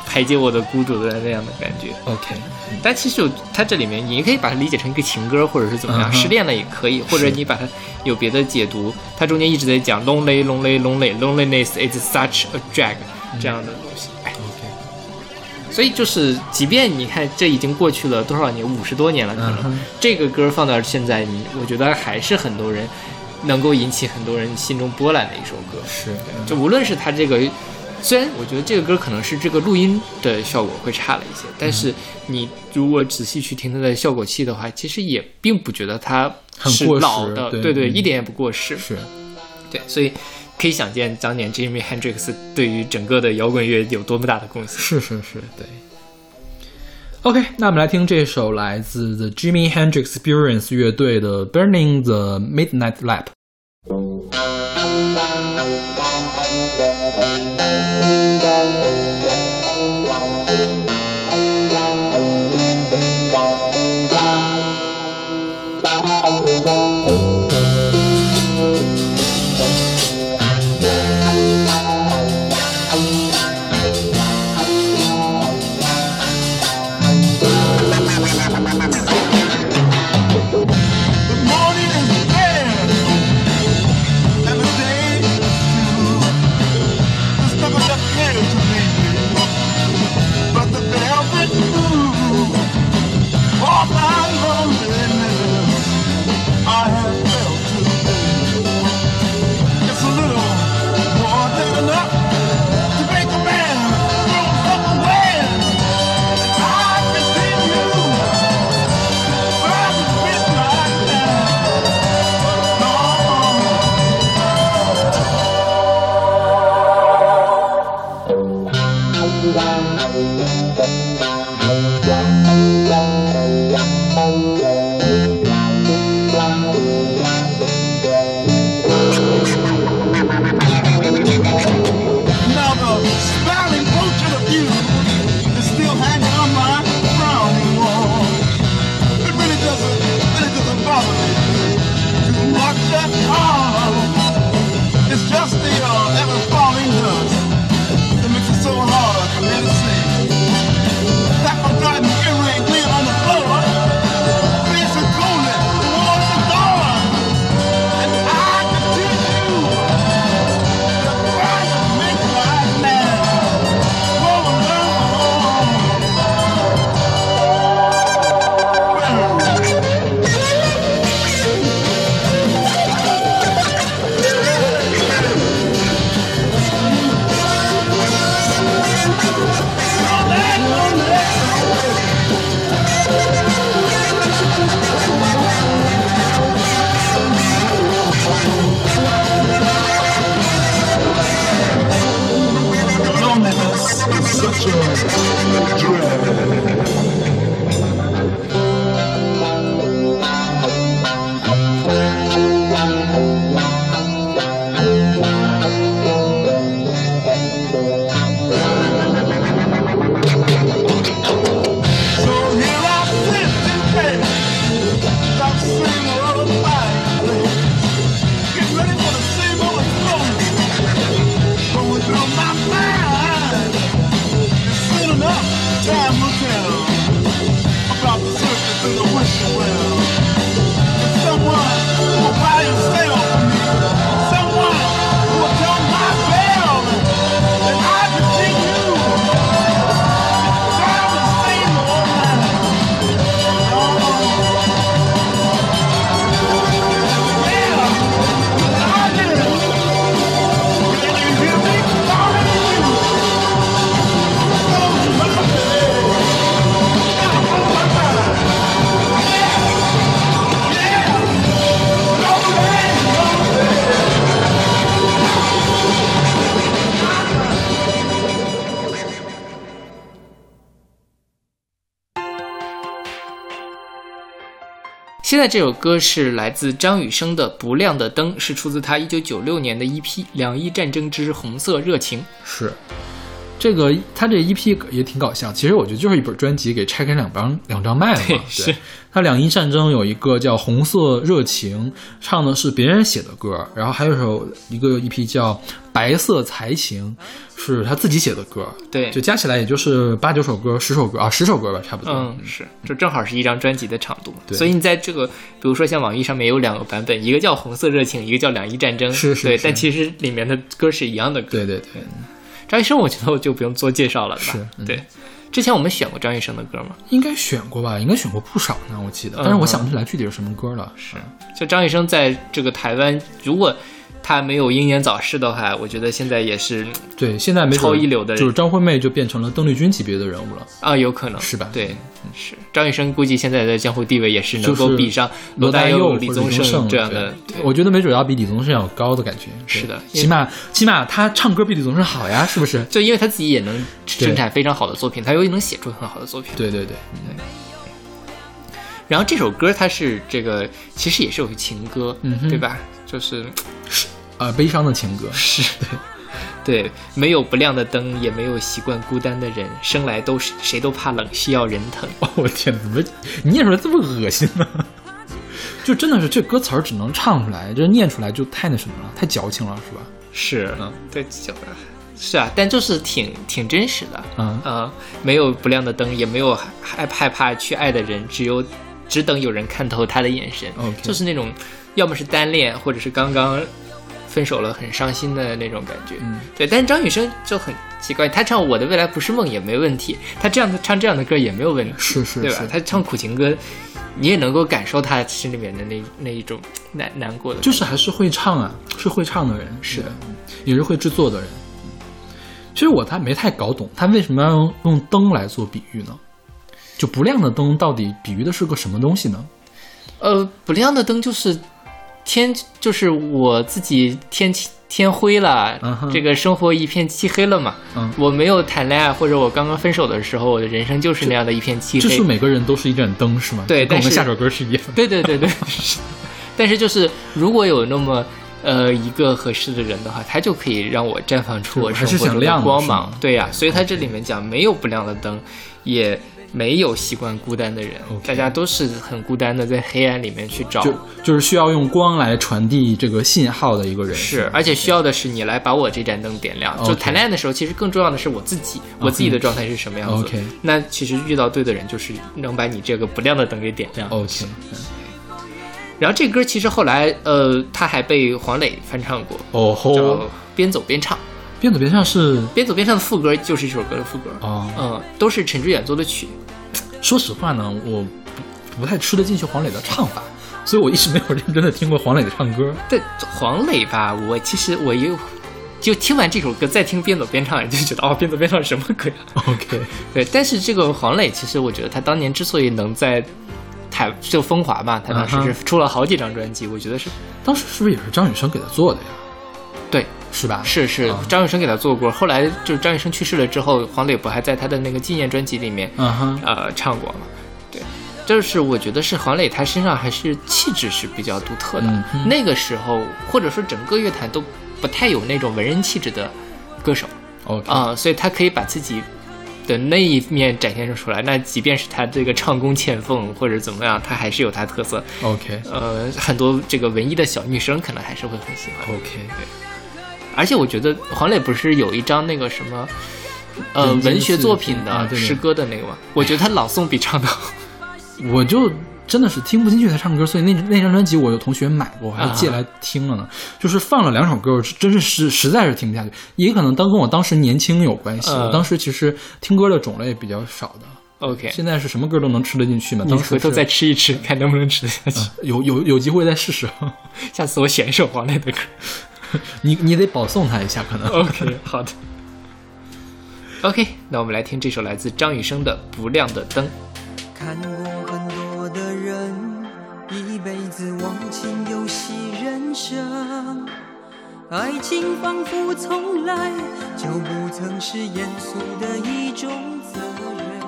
排解我的孤独的那样的感觉。OK，但其实有它这里面，你也可以把它理解成一个情歌，或者是怎么样，失恋了也可以，或者你把它有别的解读。它中间一直在讲 lonely lonely lonely loneliness is such a drag 这样的东西。所以就是，即便你看这已经过去了多少年，五十多年了，可能、嗯这个歌放到现在，你我觉得还是很多人能够引起很多人心中波澜的一首歌。是，就无论是它这个，虽然我觉得这个歌可能是这个录音的效果会差了一些，但是你如果仔细去听它的效果器的话，其实也并不觉得它是老的，对对嗯。一点也不过时。是。对，所以可以想见当年 Jimi Hendrix 对于整个的摇滚乐有多么大的贡献。是是是，对。OK，那我们来听这首来自 The Jimi Hendrix Experience 乐队的《Burning the Midnight Lamp》。现在这首歌是来自张雨生的《不亮的灯》，是出自他1996年的 EP《两伊战争之红色热情》。是，这个他这 EP 也挺搞笑，其实我觉得就是一本专辑给拆开两张两张卖了嘛。对对，是他两伊战争有一个叫《红色热情》，唱的是别人写的歌，然后还有一首一个 EP 叫《白色才情》，是他自己写的歌。对就加起来也就是八九首歌、十首歌啊，十首歌吧，差不多。嗯，是，就正好是一张专辑的长度。对所以你在这个，比如说像网易上面有两个版本，一个叫《红色热情》，一个叫《两伊战争》。对，是是对但其实里面的歌是一样的歌。对对对，张医生，我觉得我就不用做介绍了，对吧？是嗯对。之前我们选过张雨生的歌吗？应该选过吧？应该选过不少呢，我记得，但是我想不起来具体是什么歌了。是，就张雨生在这个台湾，如果他没有英年早逝的话，我觉得现在也是对，现在没准超一流的就是张惠妹就变成了邓丽君级别的人物了。啊，有可能是吧对，是张雨生估计现在的江湖地位也是能够比上罗大佑李宗盛这样的。我觉得没准要比李宗盛要高的感觉。是的起码起码他唱歌比李宗盛好呀，[laughs] 是不是？就因为他自己也能生产非常好的作品，他又能写出很好的作品。对对对，然后这首歌它是这个，其实也是有个情歌，嗯哼对吧？就是呃，悲伤的情歌是对，没有不亮的灯，也没有习惯孤单的人，生来都是谁都怕冷，需要人疼。哦，[laughs] 我天，怎么你念出来这么恶心呢？[laughs] 就真的是这歌词儿只能唱出来，这念出来就太那什么了，太矫情了，是吧？是，嗯对，就是啊，但就是挺挺真实的。嗯呃，没有不亮的灯，也没有害害怕去爱的人，只有只等有人看透他的眼神。就是那种要么是单恋，或者是刚刚分手了很伤心的那种感觉。嗯，对。但是张雨生就很奇怪，他唱《我的未来不是梦》也没问题，他这样的唱这样的歌也没有问题，是是是？对吧他唱苦情歌，你也能够感受他心里面的那那一种难难过的，就是还是会唱啊，是会唱的人，是也是会制作的人。其实我他没太搞懂，他为什么要用用灯来做比喻呢？就不亮的灯到底比喻的是个什么东西呢？呃，不亮的灯就是天，就是我自己天气天灰了，这个生活一片漆黑了嘛。嗯我没有谈恋爱，或者我刚刚分手的时候，我的人生就是那样的一片漆黑。就是每个人都是一盏灯，是吗？对跟我们下首歌是一样。对对对对，是 [laughs] 但是就是如果有那么。呃，一个合适的人的话，他就可以让我绽放出我生活的光芒。对呀、所以他这里面讲没有不亮的灯，也没有习惯孤单的人大家都是很孤单的，在黑暗里面去找就就是需要用光来传递这个信号的一个人，是，而且需要的是你来把我这盏灯点亮。就谈恋爱的时候，其实更重要的是我自己，我自己的状态是什么样子。OK 那其实遇到对的人，就是能把你这个不亮的灯给点亮。OK，然后这歌其实后来，呃，他还被黄磊翻唱过，哦叫《吼，边走边唱》。边走边唱是边走边唱的副歌就是这首歌的副歌。哦。嗯，都是陈志远做的曲。说实话呢，我不不太吃得进去黄磊的唱法，所以我一直没有认真的听过黄磊的唱歌。对黄磊吧，我其实我又就听完这首歌，再听边走边唱，就觉得哦，边走边唱什么歌呀？[laughs] OK，对，但是这个黄磊，其实我觉得他当年之所以能在台就风华嘛，他当时嗯是出了好几张专辑，我觉得是当时是不是也是张雨生给他做的呀？对，是吧？是是啊张雨生给他做过。后来就是张雨生去世了之后，黄磊不还在他的那个纪念专辑里面嗯哼，呃唱过嘛？对，就是我觉得是黄磊他身上还是气质是比较独特的。嗯那个时候或者说整个乐坛都不太有那种文人气质的歌手啊、所以他可以把自己的那一面展现出来。那即便是他这个唱功欠奉或者怎么样，他还是有他特色。OK 呃，很多这个文艺的小女生可能还是会很喜欢。OK，而且我觉得黄磊不是有一张那个什么，呃，文学作品的诗歌的那个吗？我觉得他朗诵比唱的好。我就真的是听不进去他唱歌，所以那那张专辑我有同学买过，我还借来听了呢。就是放了两首歌，真是实实在是听不下去。也可能当跟我当时年轻有关系，当时其实听歌的种类比较少的。OK，现在是什么歌都能吃得进去嘛？回头再吃一吃，看能不能吃得下去。有有有机会再试试。[laughs] 下次我选一首黄磊的歌。[laughs] 你你得保送他一下，可能。[laughs] OK，好的。OK，那我们来听这首来自张雨生的《不亮的灯》。看过很多的人，一辈子忘情游戏人生。爱情仿佛从来就不曾是严肃的一种责任，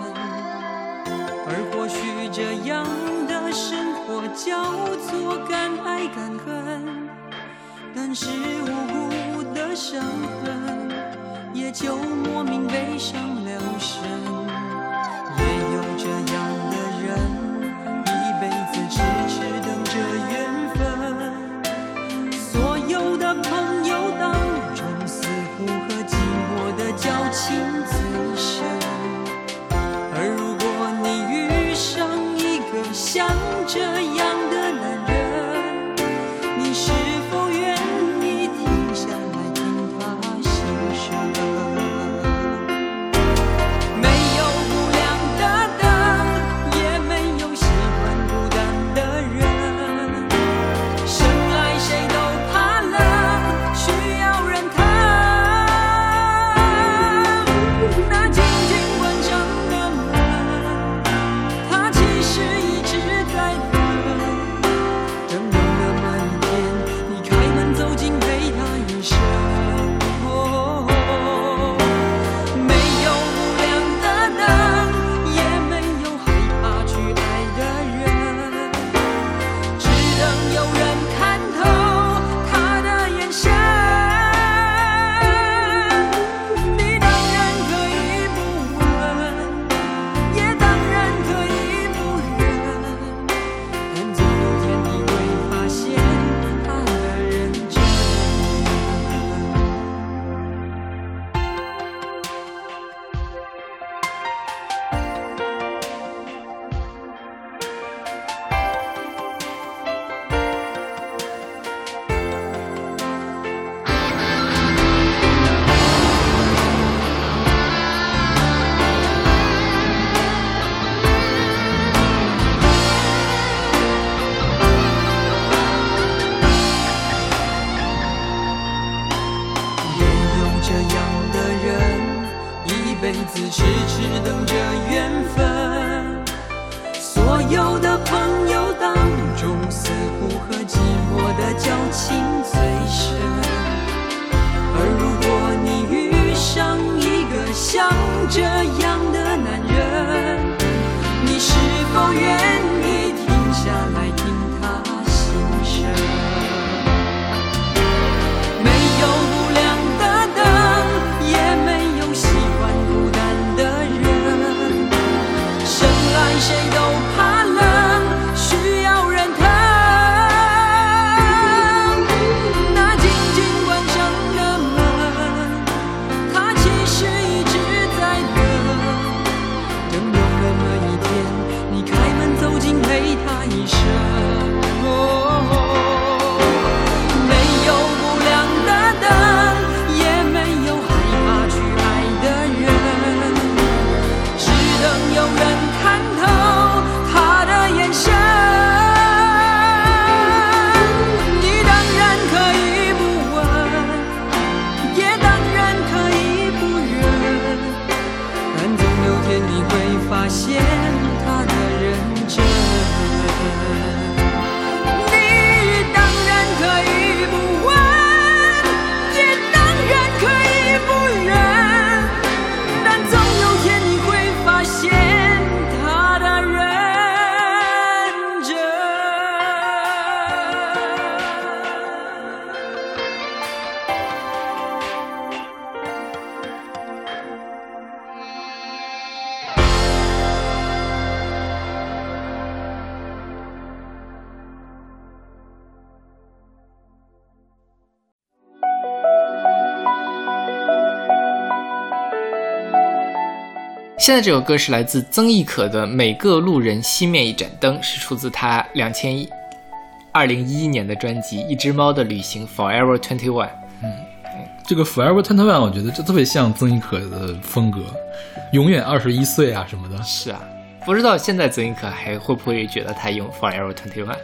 而或许这样的生活叫做敢爱敢恨，但是无辜的伤痕，也就莫名悲伤了神。也有这样的人，一辈子痴痴等着缘分，所有的朋友当中，似乎和寂寞的交情最深。而如果你遇上一个像这样。现在这首歌是来自曾轶可的《每个路人熄灭一盏灯》，是出自他两千一二零一一年的专辑《一只猫的旅行 Forever Twenty One》。嗯这个 Forever Twenty One，我觉得就特别像曾轶可的风格，永远二十一岁啊什么的。是啊，不知道现在曾轶可还会不会觉得她用 Forever Twenty One？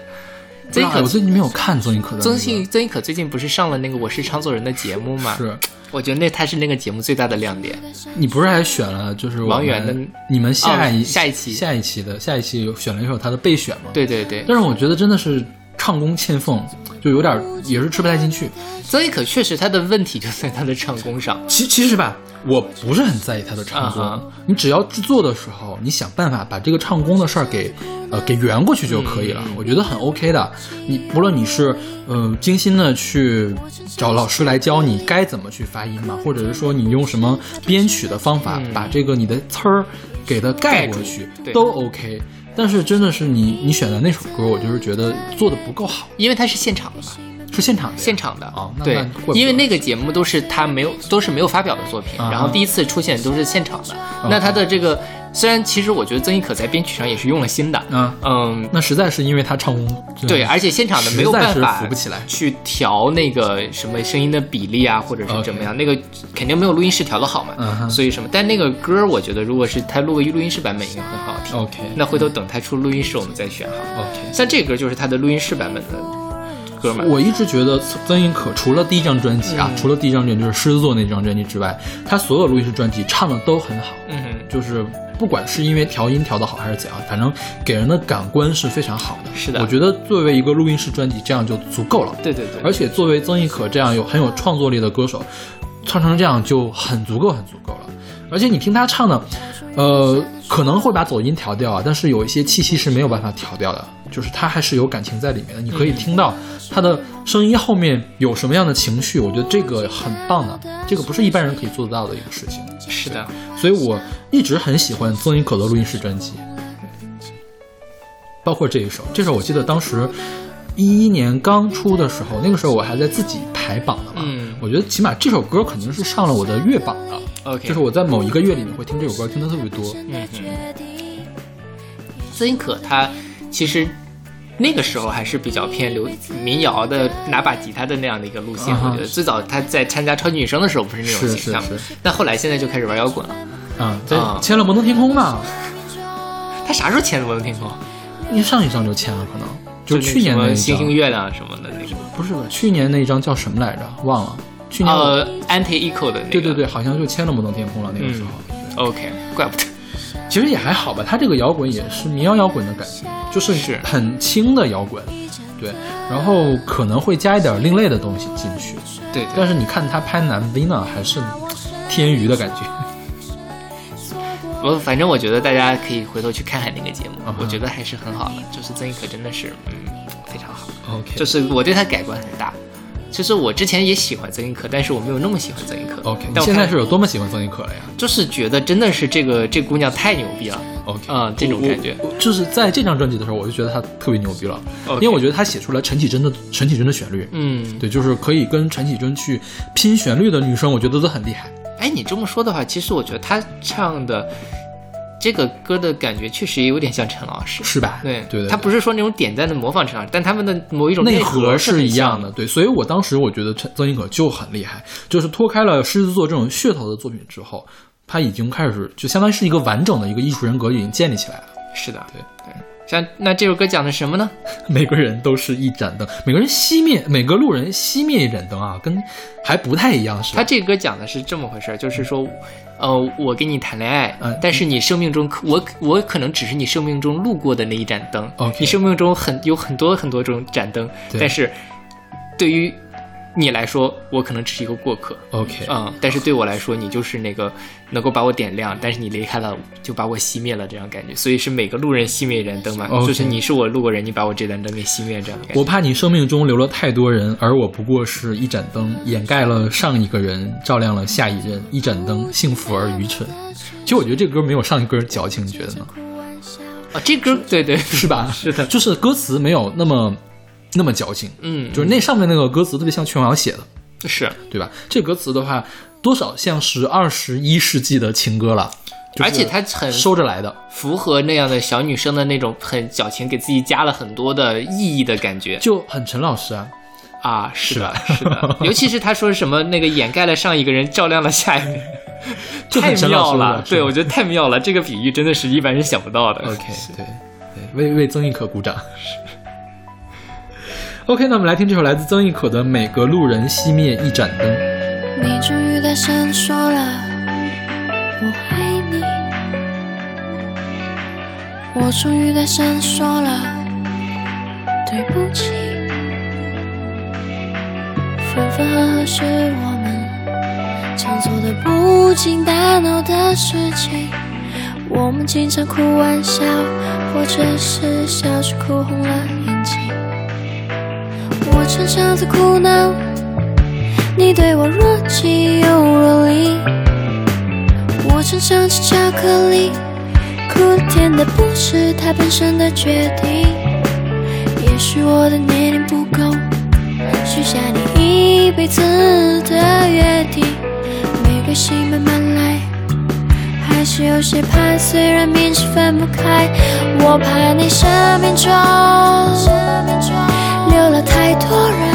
曾轶可我最近没有看曾轶可的、那个。曾轶曾轶可最近不是上了那个《我是唱作人》的节目吗？是，我觉得那他是那个节目最大的亮点。你不是还选了就是王源的你们下一、哦下一期下一期的下一期有选了一首他的备选吗？对对对，但是我觉得真的是唱功欠奉，就有点也是吃不太进去。曾轶可确实他的问题就在他的唱功上。其其实吧，我不是很在意他的唱功。你只要制作的时候，你想办法把这个唱功的事儿给呃给圆过去就可以了，嗯我觉得很 OK 的。你不论你是呃精心的去找老师来教你该怎么去发音嘛，或者是说你用什么编曲的方法、把这个你的词儿给它盖过去都 OK。但是真的是你你选的那首歌，我就是觉得做的不够好，因为它是现场的嘛，是现场的。现场的。啊对因为那个节目都是他没有都是没有发表的作品，啊然后第一次出现都是现场的，啊那他的这个虽然其实我觉得曾轶可在编曲上也是用了心的，嗯，嗯，那实在是因为他唱对，而且现场的没有办法是扶不起来去调那个什么声音的比例啊，或者是怎么样那个肯定没有录音室调的好嘛。所以什么？但那个歌，我觉得如果是他录个录音室版本，应该很好听。OK 那回头等他出录音室，我们再选哈。OK。像这歌就是他的录音室版本的歌嘛。我一直觉得曾轶可除了第一张专辑啊，嗯除了第一张专辑就是狮子座那张专辑之外，她所有录音室专辑唱的都很好。嗯哼，就是不管是因为调音调的好还是怎样，反正给人的感官是非常好的。是的我觉得作为一个录音室专辑，这样就足够了。对对对，而且作为曾轶可这样有很有创作力的歌手，唱成这样就很足够，很足够了。而且你听他唱的，呃，可能会把走音调掉啊，但是有一些气息是没有办法调掉的，就是他还是有感情在里面的。你可以听到他的声音后面有什么样的情绪，我觉得这个很棒的，这个不是一般人可以做得到的一个事情。是的，所以我一直很喜欢曾轶可的录音室专辑，包括这一首。这首我记得当时一一年刚出的时候，那个时候我还在自己排榜的嘛。嗯我觉得起码这首歌肯定是上了我的月榜的。OK 就是我在某一个月里面会听这首歌，听的特别多。嗯哼，曾轶可她其实那个时候还是比较偏流民谣的，拿把吉他的那样的一个路线。我觉得最早她在参加超级女声的时候不是那种形象？但后来现在就开始玩摇滚了。啊，在啊签了摩登天空嘛，他啥时候签的《摩登天空》？一上一张就签了，可能就是去年那一什么星星，月亮什么的那个。不是吧？去年那一张叫什么来着？忘了。去年呃，Anti Echo 的那个。对对对，好像就签了摩登天空了。那个时候，OK，怪不得。其实也还好吧，他这个摇滚也是民谣摇滚的感觉，就是是很轻的摇滚，对，然后可能会加一点另类的东西进去，对对但是你看他拍男 V 呢，还是天娱的感觉，我反正我觉得大家可以回头去看看那个节目我觉得还是很好的。就是曾轶可真的是，嗯，非常好。OK，就是我对他改观很大。其实我之前也喜欢曾轶可，但是我没有那么喜欢曾轶可。OK，现在是有多么喜欢曾轶可了呀就是觉得真的是这个这姑娘太牛逼了。？OK，啊这种感觉就是在这张专辑的时候，我就觉得她特别牛逼了因为我觉得她写出来陈绮贞的陈绮贞的旋律，嗯，对，就是可以跟陈绮贞去拼旋律的女生，我觉得都很厉害。哎，你这么说的话，其实我觉得她唱的这个歌的感觉确实也有点像陈老师。是吧？对对对，他不是说那种点赞的模仿陈老师，但他们的某一种内核是一样的，。对，所以我当时我觉得陈曾轶可就很厉害，就是脱开了狮子座这种噱头的作品之后，他已经开始就相当于是一个完整的一个艺术人格已经建立起来了。是的，对对。像那这首歌讲的什么呢？[laughs] 每个人都是一盏灯，每个人熄灭，每个路人熄灭一盏灯啊，跟还不太一样，是吧？他这个歌讲的是这么回事儿，就是说，呃，我跟你谈恋爱，嗯但是你生命中可我我可能只是你生命中路过的那一盏灯你生命中很有很多很多种盏灯，但是对于你来说，我可能只是一个过客。OK，嗯，但是对我来说，你就是那个能够把我点亮，但是你离开了，就把我熄灭了，这样感觉。所以是每个路人熄灭一盏灯嘛就是你是我路过人，你把我这盏灯给熄灭，这样。我怕你生命中留了太多人，而我不过是一盏灯，掩盖了上一个人，照亮了下一任。一盏灯，幸福而愚蠢。其实我觉得这歌没有上一歌矫情，你觉得呢？啊，这歌对对是吧？[laughs] 是的就是歌词没有那么那么矫情，嗯，就是那上面那个歌词特别像琼瑶写的，是，对吧？这歌词的话，多少像是二十一世纪的情歌了，而且它很收着来的。符合那样的小女生的那种很矫情，给自己加了很多的意义的感觉就很陈老师啊，啊！是的，是的，尤其是他说什么那个掩盖了上一个人，照亮了下一个人，[laughs] 太妙了。对，我觉得太妙了，这个比喻真的是一般人想不到的。OK，对对，为为曾轶可鼓掌。OK，那我们来听这首来自曾轶可的《每个路人熄灭一盏灯》。你终于大声说了我爱你，我终于大声说了对不起。分分合合是我们常做的不经大脑的事情，我们经常哭玩笑，或者是笑着哭红了眼睛。我常常在苦恼。你对我若即又若离，我常常吃巧克力，苦的甜的不是它本身的决定。也许我的年龄不够，许下你一辈子的约定，没关系，慢慢来，还是有些怕，虽然明知分不开，我怕你生命中留了太多人，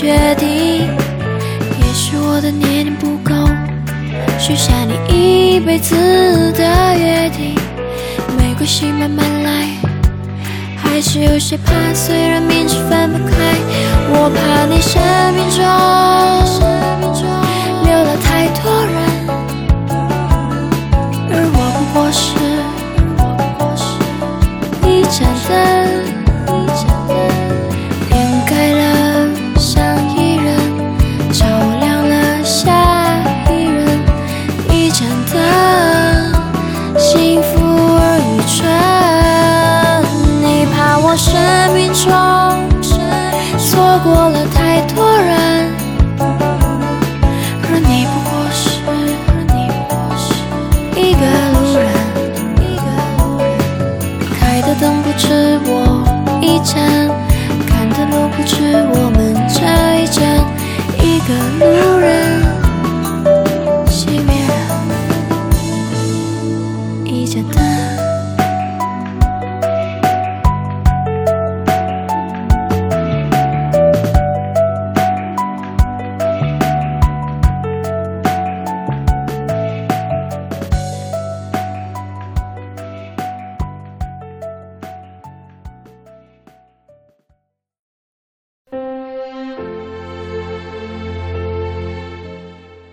决定。也许我的年龄不够，许下你一辈子的约定，没关系，慢慢来。还是有些怕，虽然明知分不开，我怕你生命中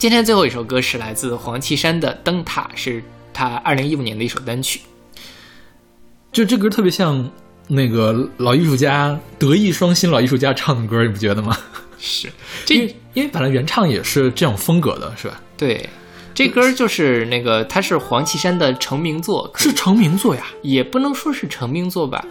今天最后一首歌是来自黄绮珊的《灯塔》，是她二零一五年的一首单曲。就这歌特别像那个老艺术家德艺双馨老艺术家唱的歌，你不觉得吗？是，[laughs] 因为因为本来原唱也是这种风格的，是吧？对，这歌就是那个，它是黄绮珊的成名作，是成名作呀，也不能说是成名作吧，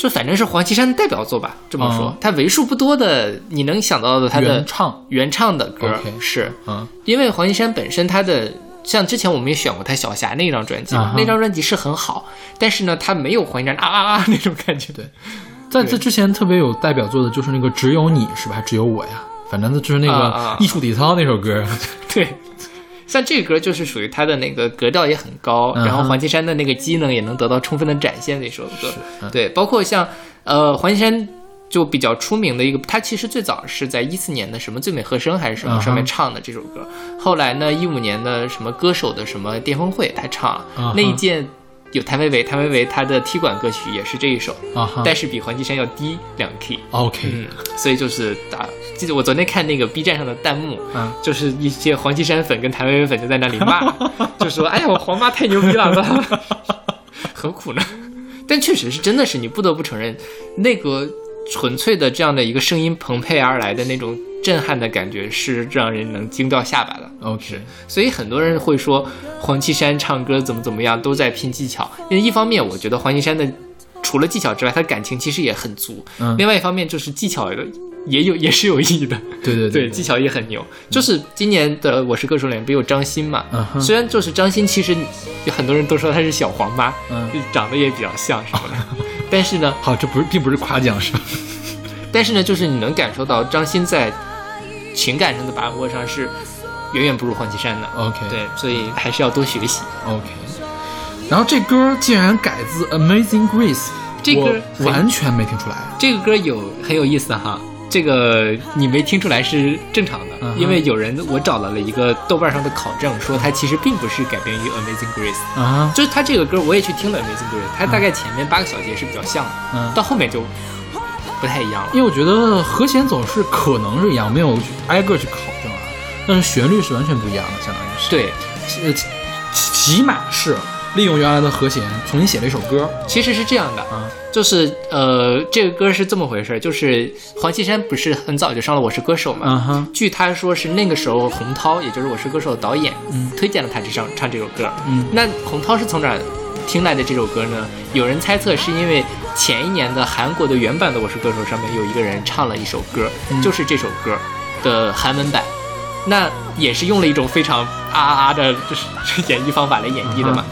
就反正是黄绮珊的代表作吧。这么说，嗯她为数不多的你能想到的她的原唱原唱的歌是，嗯，因为黄绮珊本身她的。像之前我们也选过她小霞那张专辑，那张专辑是很好，但是呢，她没有黄绮珊啊啊啊那种感觉。对，在这之前特别有代表作的就是那个只有你是吧？只有我呀？反正就是那个艺术体操那首歌。对，像这个歌就是属于他的那个格调也很高，嗯然后黄绮珊的那个机能也能得到充分的展现的一首歌。嗯对，包括像呃黄绮珊就比较出名的一个，她其实最早是在一四年的什么最美和声还是什么上面唱的这首歌，后来呢一五年的什么歌手的什么巅峰会她唱那一届。有谭维维，谭维维她的踢馆歌曲也是这一首，但是比黄绮珊要低两 key。OK，嗯，所以就是打，记得我昨天看那个 B 站上的弹幕，嗯就是一些黄绮珊粉跟谭维维粉就在那里骂，[laughs] 就说：“哎呀，我黄妈太牛逼了，何 [laughs] 苦呢？”但确实是，真的是你不得不承认，那个纯粹的这样的一个声音澎湃而来的那种震撼的感觉，是让人能惊掉下巴的。OK，所以很多人会说黄绮珊唱歌怎么怎么样，都在拼技巧。因为一方面，我觉得黄绮珊的除了技巧之外，她感情其实也很足。嗯另外一方面就是技巧也有 [laughs] 也是有意义的。对对对，技巧也很牛。就是今年的《我是歌手》里面不有张欣嘛？嗯哼虽然就是张欣，其实有很多人都说她是小黄妈，嗯就长得也比较像什么的。[laughs] 但是呢，好，这不是并不是夸奖是吧？[laughs] 但是呢，就是你能感受到张欣在情感上的把握上是远远不如黄绮珊的。OK 对，所以还是要多学习。OK，然后这歌竟然改自《Amazing Grace》，这歌完全没听出来。这个歌有很有意思哈，这个你没听出来是正常的，嗯因为有人我找到了一个豆瓣上的考证，说它其实并不是改编于《Amazing Grace》。啊，就是它这个歌，我也去听了《Amazing Grace》，它大概前面八个小节是比较像的，嗯到后面就不太一样了。因为我觉得和弦走势可能是一样，没有去挨个去考证啊，但是旋律是完全不一样的，相当于是。对，呃，起起码是利用原来的和弦重新写了一首歌。其实是这样的，啊就是呃，这个歌是这么回事，就是黄绮珊不是很早就上了《我是歌手》嘛，嗯哼，据他说是那个时候洪涛，也就是《我是歌手》的导演，推荐了他这唱唱这首歌。嗯那洪涛是从哪听来的这首歌呢？有人猜测是因为前一年的韩国的原版的《我是歌手》上面有一个人唱了一首歌，嗯就是这首歌的韩文版。那也是用了一种非常啊啊啊的，就是演绎方法来演绎的嘛。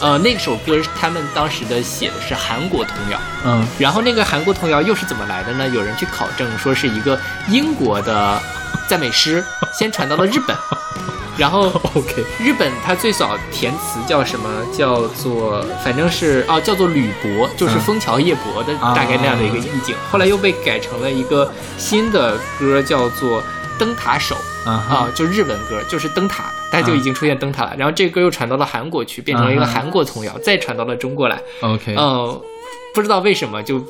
呃，那首歌他们当时的写的是韩国童谣，嗯。然后那个韩国童谣又是怎么来的呢？有人去考证说是一个英国的赞美诗先传到了日本，然后 [laughs] OK 日本它最早填词叫什么？叫做反正是哦，叫做吕伯，就是嗯。枫桥夜泊的啊。大概那样的一个意境。后来又被改成了一个新的歌，叫做《灯塔手》啊，就日文歌，就是灯塔，它就已经出现灯塔了。然后这个歌又传到了韩国去，变成了一个韩国童谣，再传到了中国来。OK 嗯，不知道为什么就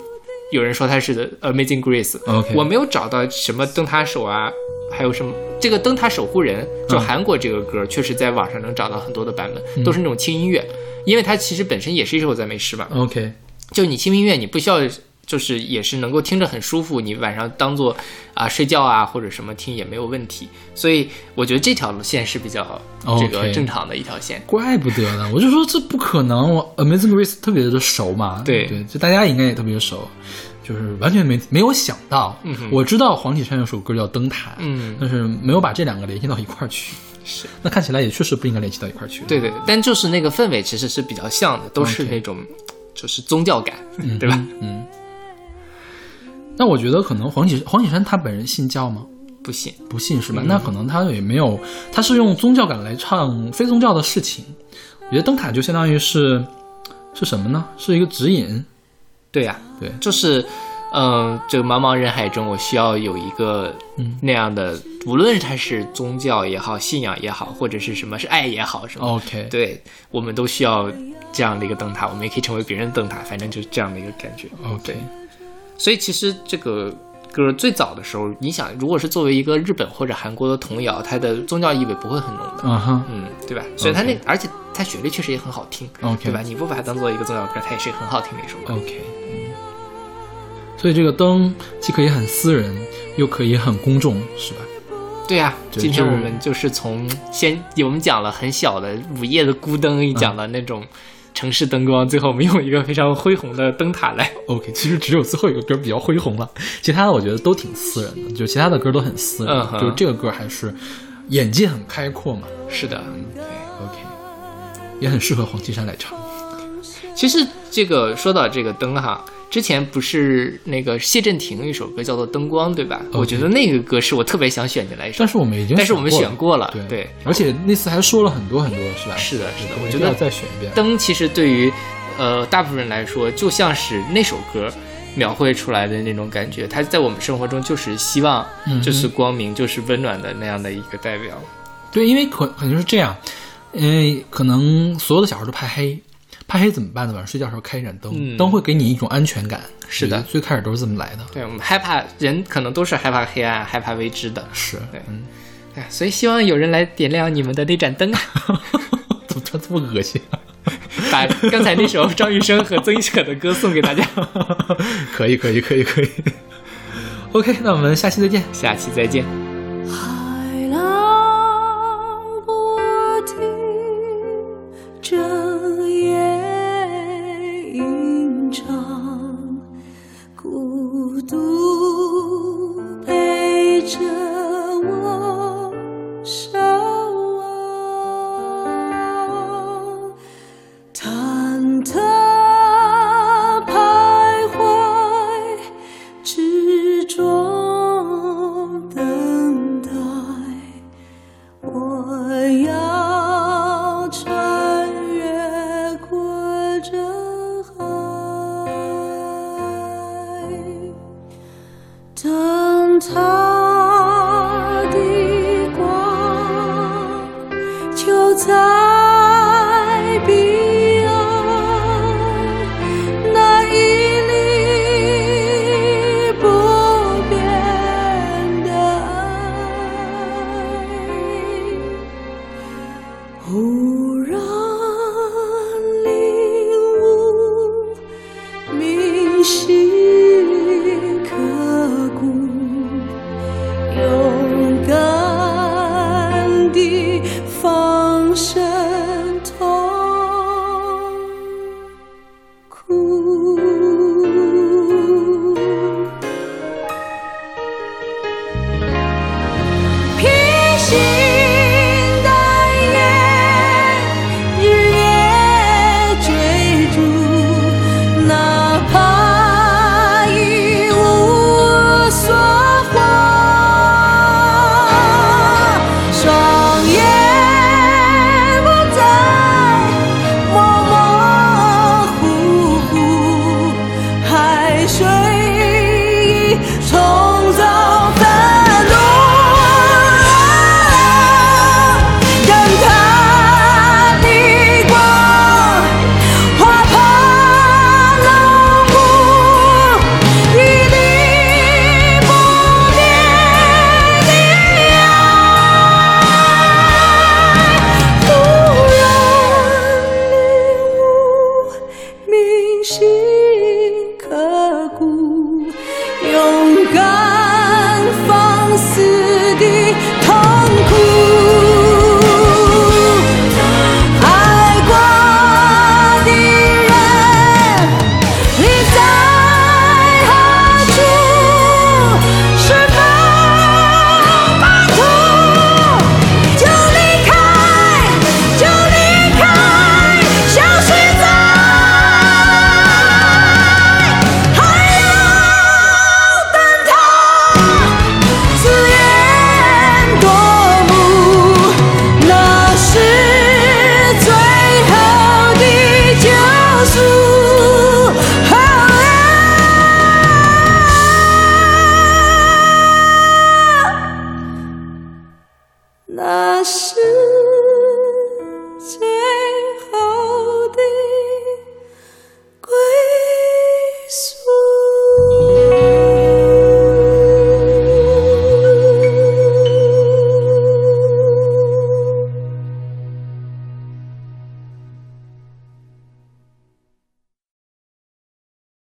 有人说它是的 Amazing Grace。OK 我没有找到什么灯塔手啊，还有什么这个灯塔守护人，就嗯韩国这个歌，确实在网上能找到很多的版本，都是那种轻音乐，因为它其实本身也是一首赞美诗嘛。OK 就你轻音乐，你不需要。就是也是能够听着很舒服，你晚上当做啊睡觉啊或者什么听也没有问题，所以我觉得这条线是比较这个正常的一条线。怪不得呢，我就说这不可能，我 Amazing Grace 特别的熟嘛，对对，就大家应该也特别熟，就是完全没没有想到，嗯我知道黄绮珊有首歌叫《灯塔》，嗯但是没有把这两个联系到一块儿去，是，那看起来也确实不应该联系到一块儿去，对对，对但就是那个氛围其实是比较像的，都是那种就是宗教感，嗯对吧？嗯。那我觉得可能黄绮黄绮珊她本人信教吗？不信，不信是吧？嗯那可能她也没有，她是用宗教感来唱非宗教的事情。我觉得灯塔就相当于是是什么呢？是一个指引。对呀、对就是，嗯、这个茫茫人海中，我需要有一个嗯那样的，无论它是宗教也好，信仰也好，或者是什么是爱也好，什么 OK，对，我们都需要这样的一个灯塔，我们也可以成为别人的灯塔，反正就是这样的一个感觉。OK，所以其实这个歌最早的时候，你想，如果是作为一个日本或者韩国的童谣，它的宗教意味不会很浓的，嗯哼嗯，对吧？所以它那而且它旋律确实也很好听 OK 对吧？你不把它当做一个宗教歌，它也是很好听的一首歌。OK，嗯，所以这个灯既可以很私人，又可以很公众，是吧？对呀、对今天我们就是从先我们讲了很小的午夜的孤灯，一讲了那种城市灯光，最后我们用一个非常恢宏的灯塔来。OK，其实只有最后一个歌比较恢宏了，其他的我觉得都挺私人的，就其他的歌都很私人，嗯就这个歌还是眼界很开阔嘛。是的，OK，也很适合黄绮珊来唱。其实这个说到这个灯哈，之前不是那个谢震廷有一首歌叫做《灯光》，对吧我觉得那个歌是我特别想选进来一首但，是我们已经，但是我们选过了对对而且那次还说了很多很多，是吧？是的，是的，我觉得再选一遍。灯其实对于呃大部分人来说，就像是那首歌描绘出来的那种感觉，它在我们生活中就是希望，嗯就是光明，就是温暖的那样的一个代表。对，因为可可能是这样，因为可能所有的小孩都怕黑，怕黑怎么办呢？晚上睡觉的时候开一盏灯，嗯灯会给你一种安全感。是的最开始都是这么来的。对我们害怕人可能都是害怕黑暗、害怕未知的，是，对嗯，哎，所以希望有人来点亮你们的那盏灯啊，[laughs] 怎么这么恶心？[laughs] 把刚才那首张雨生和曾轶可的歌送给大家。[laughs] 可以，可以，可以，可以。OK，那我们下期再见。下期再见。独陪着。忽然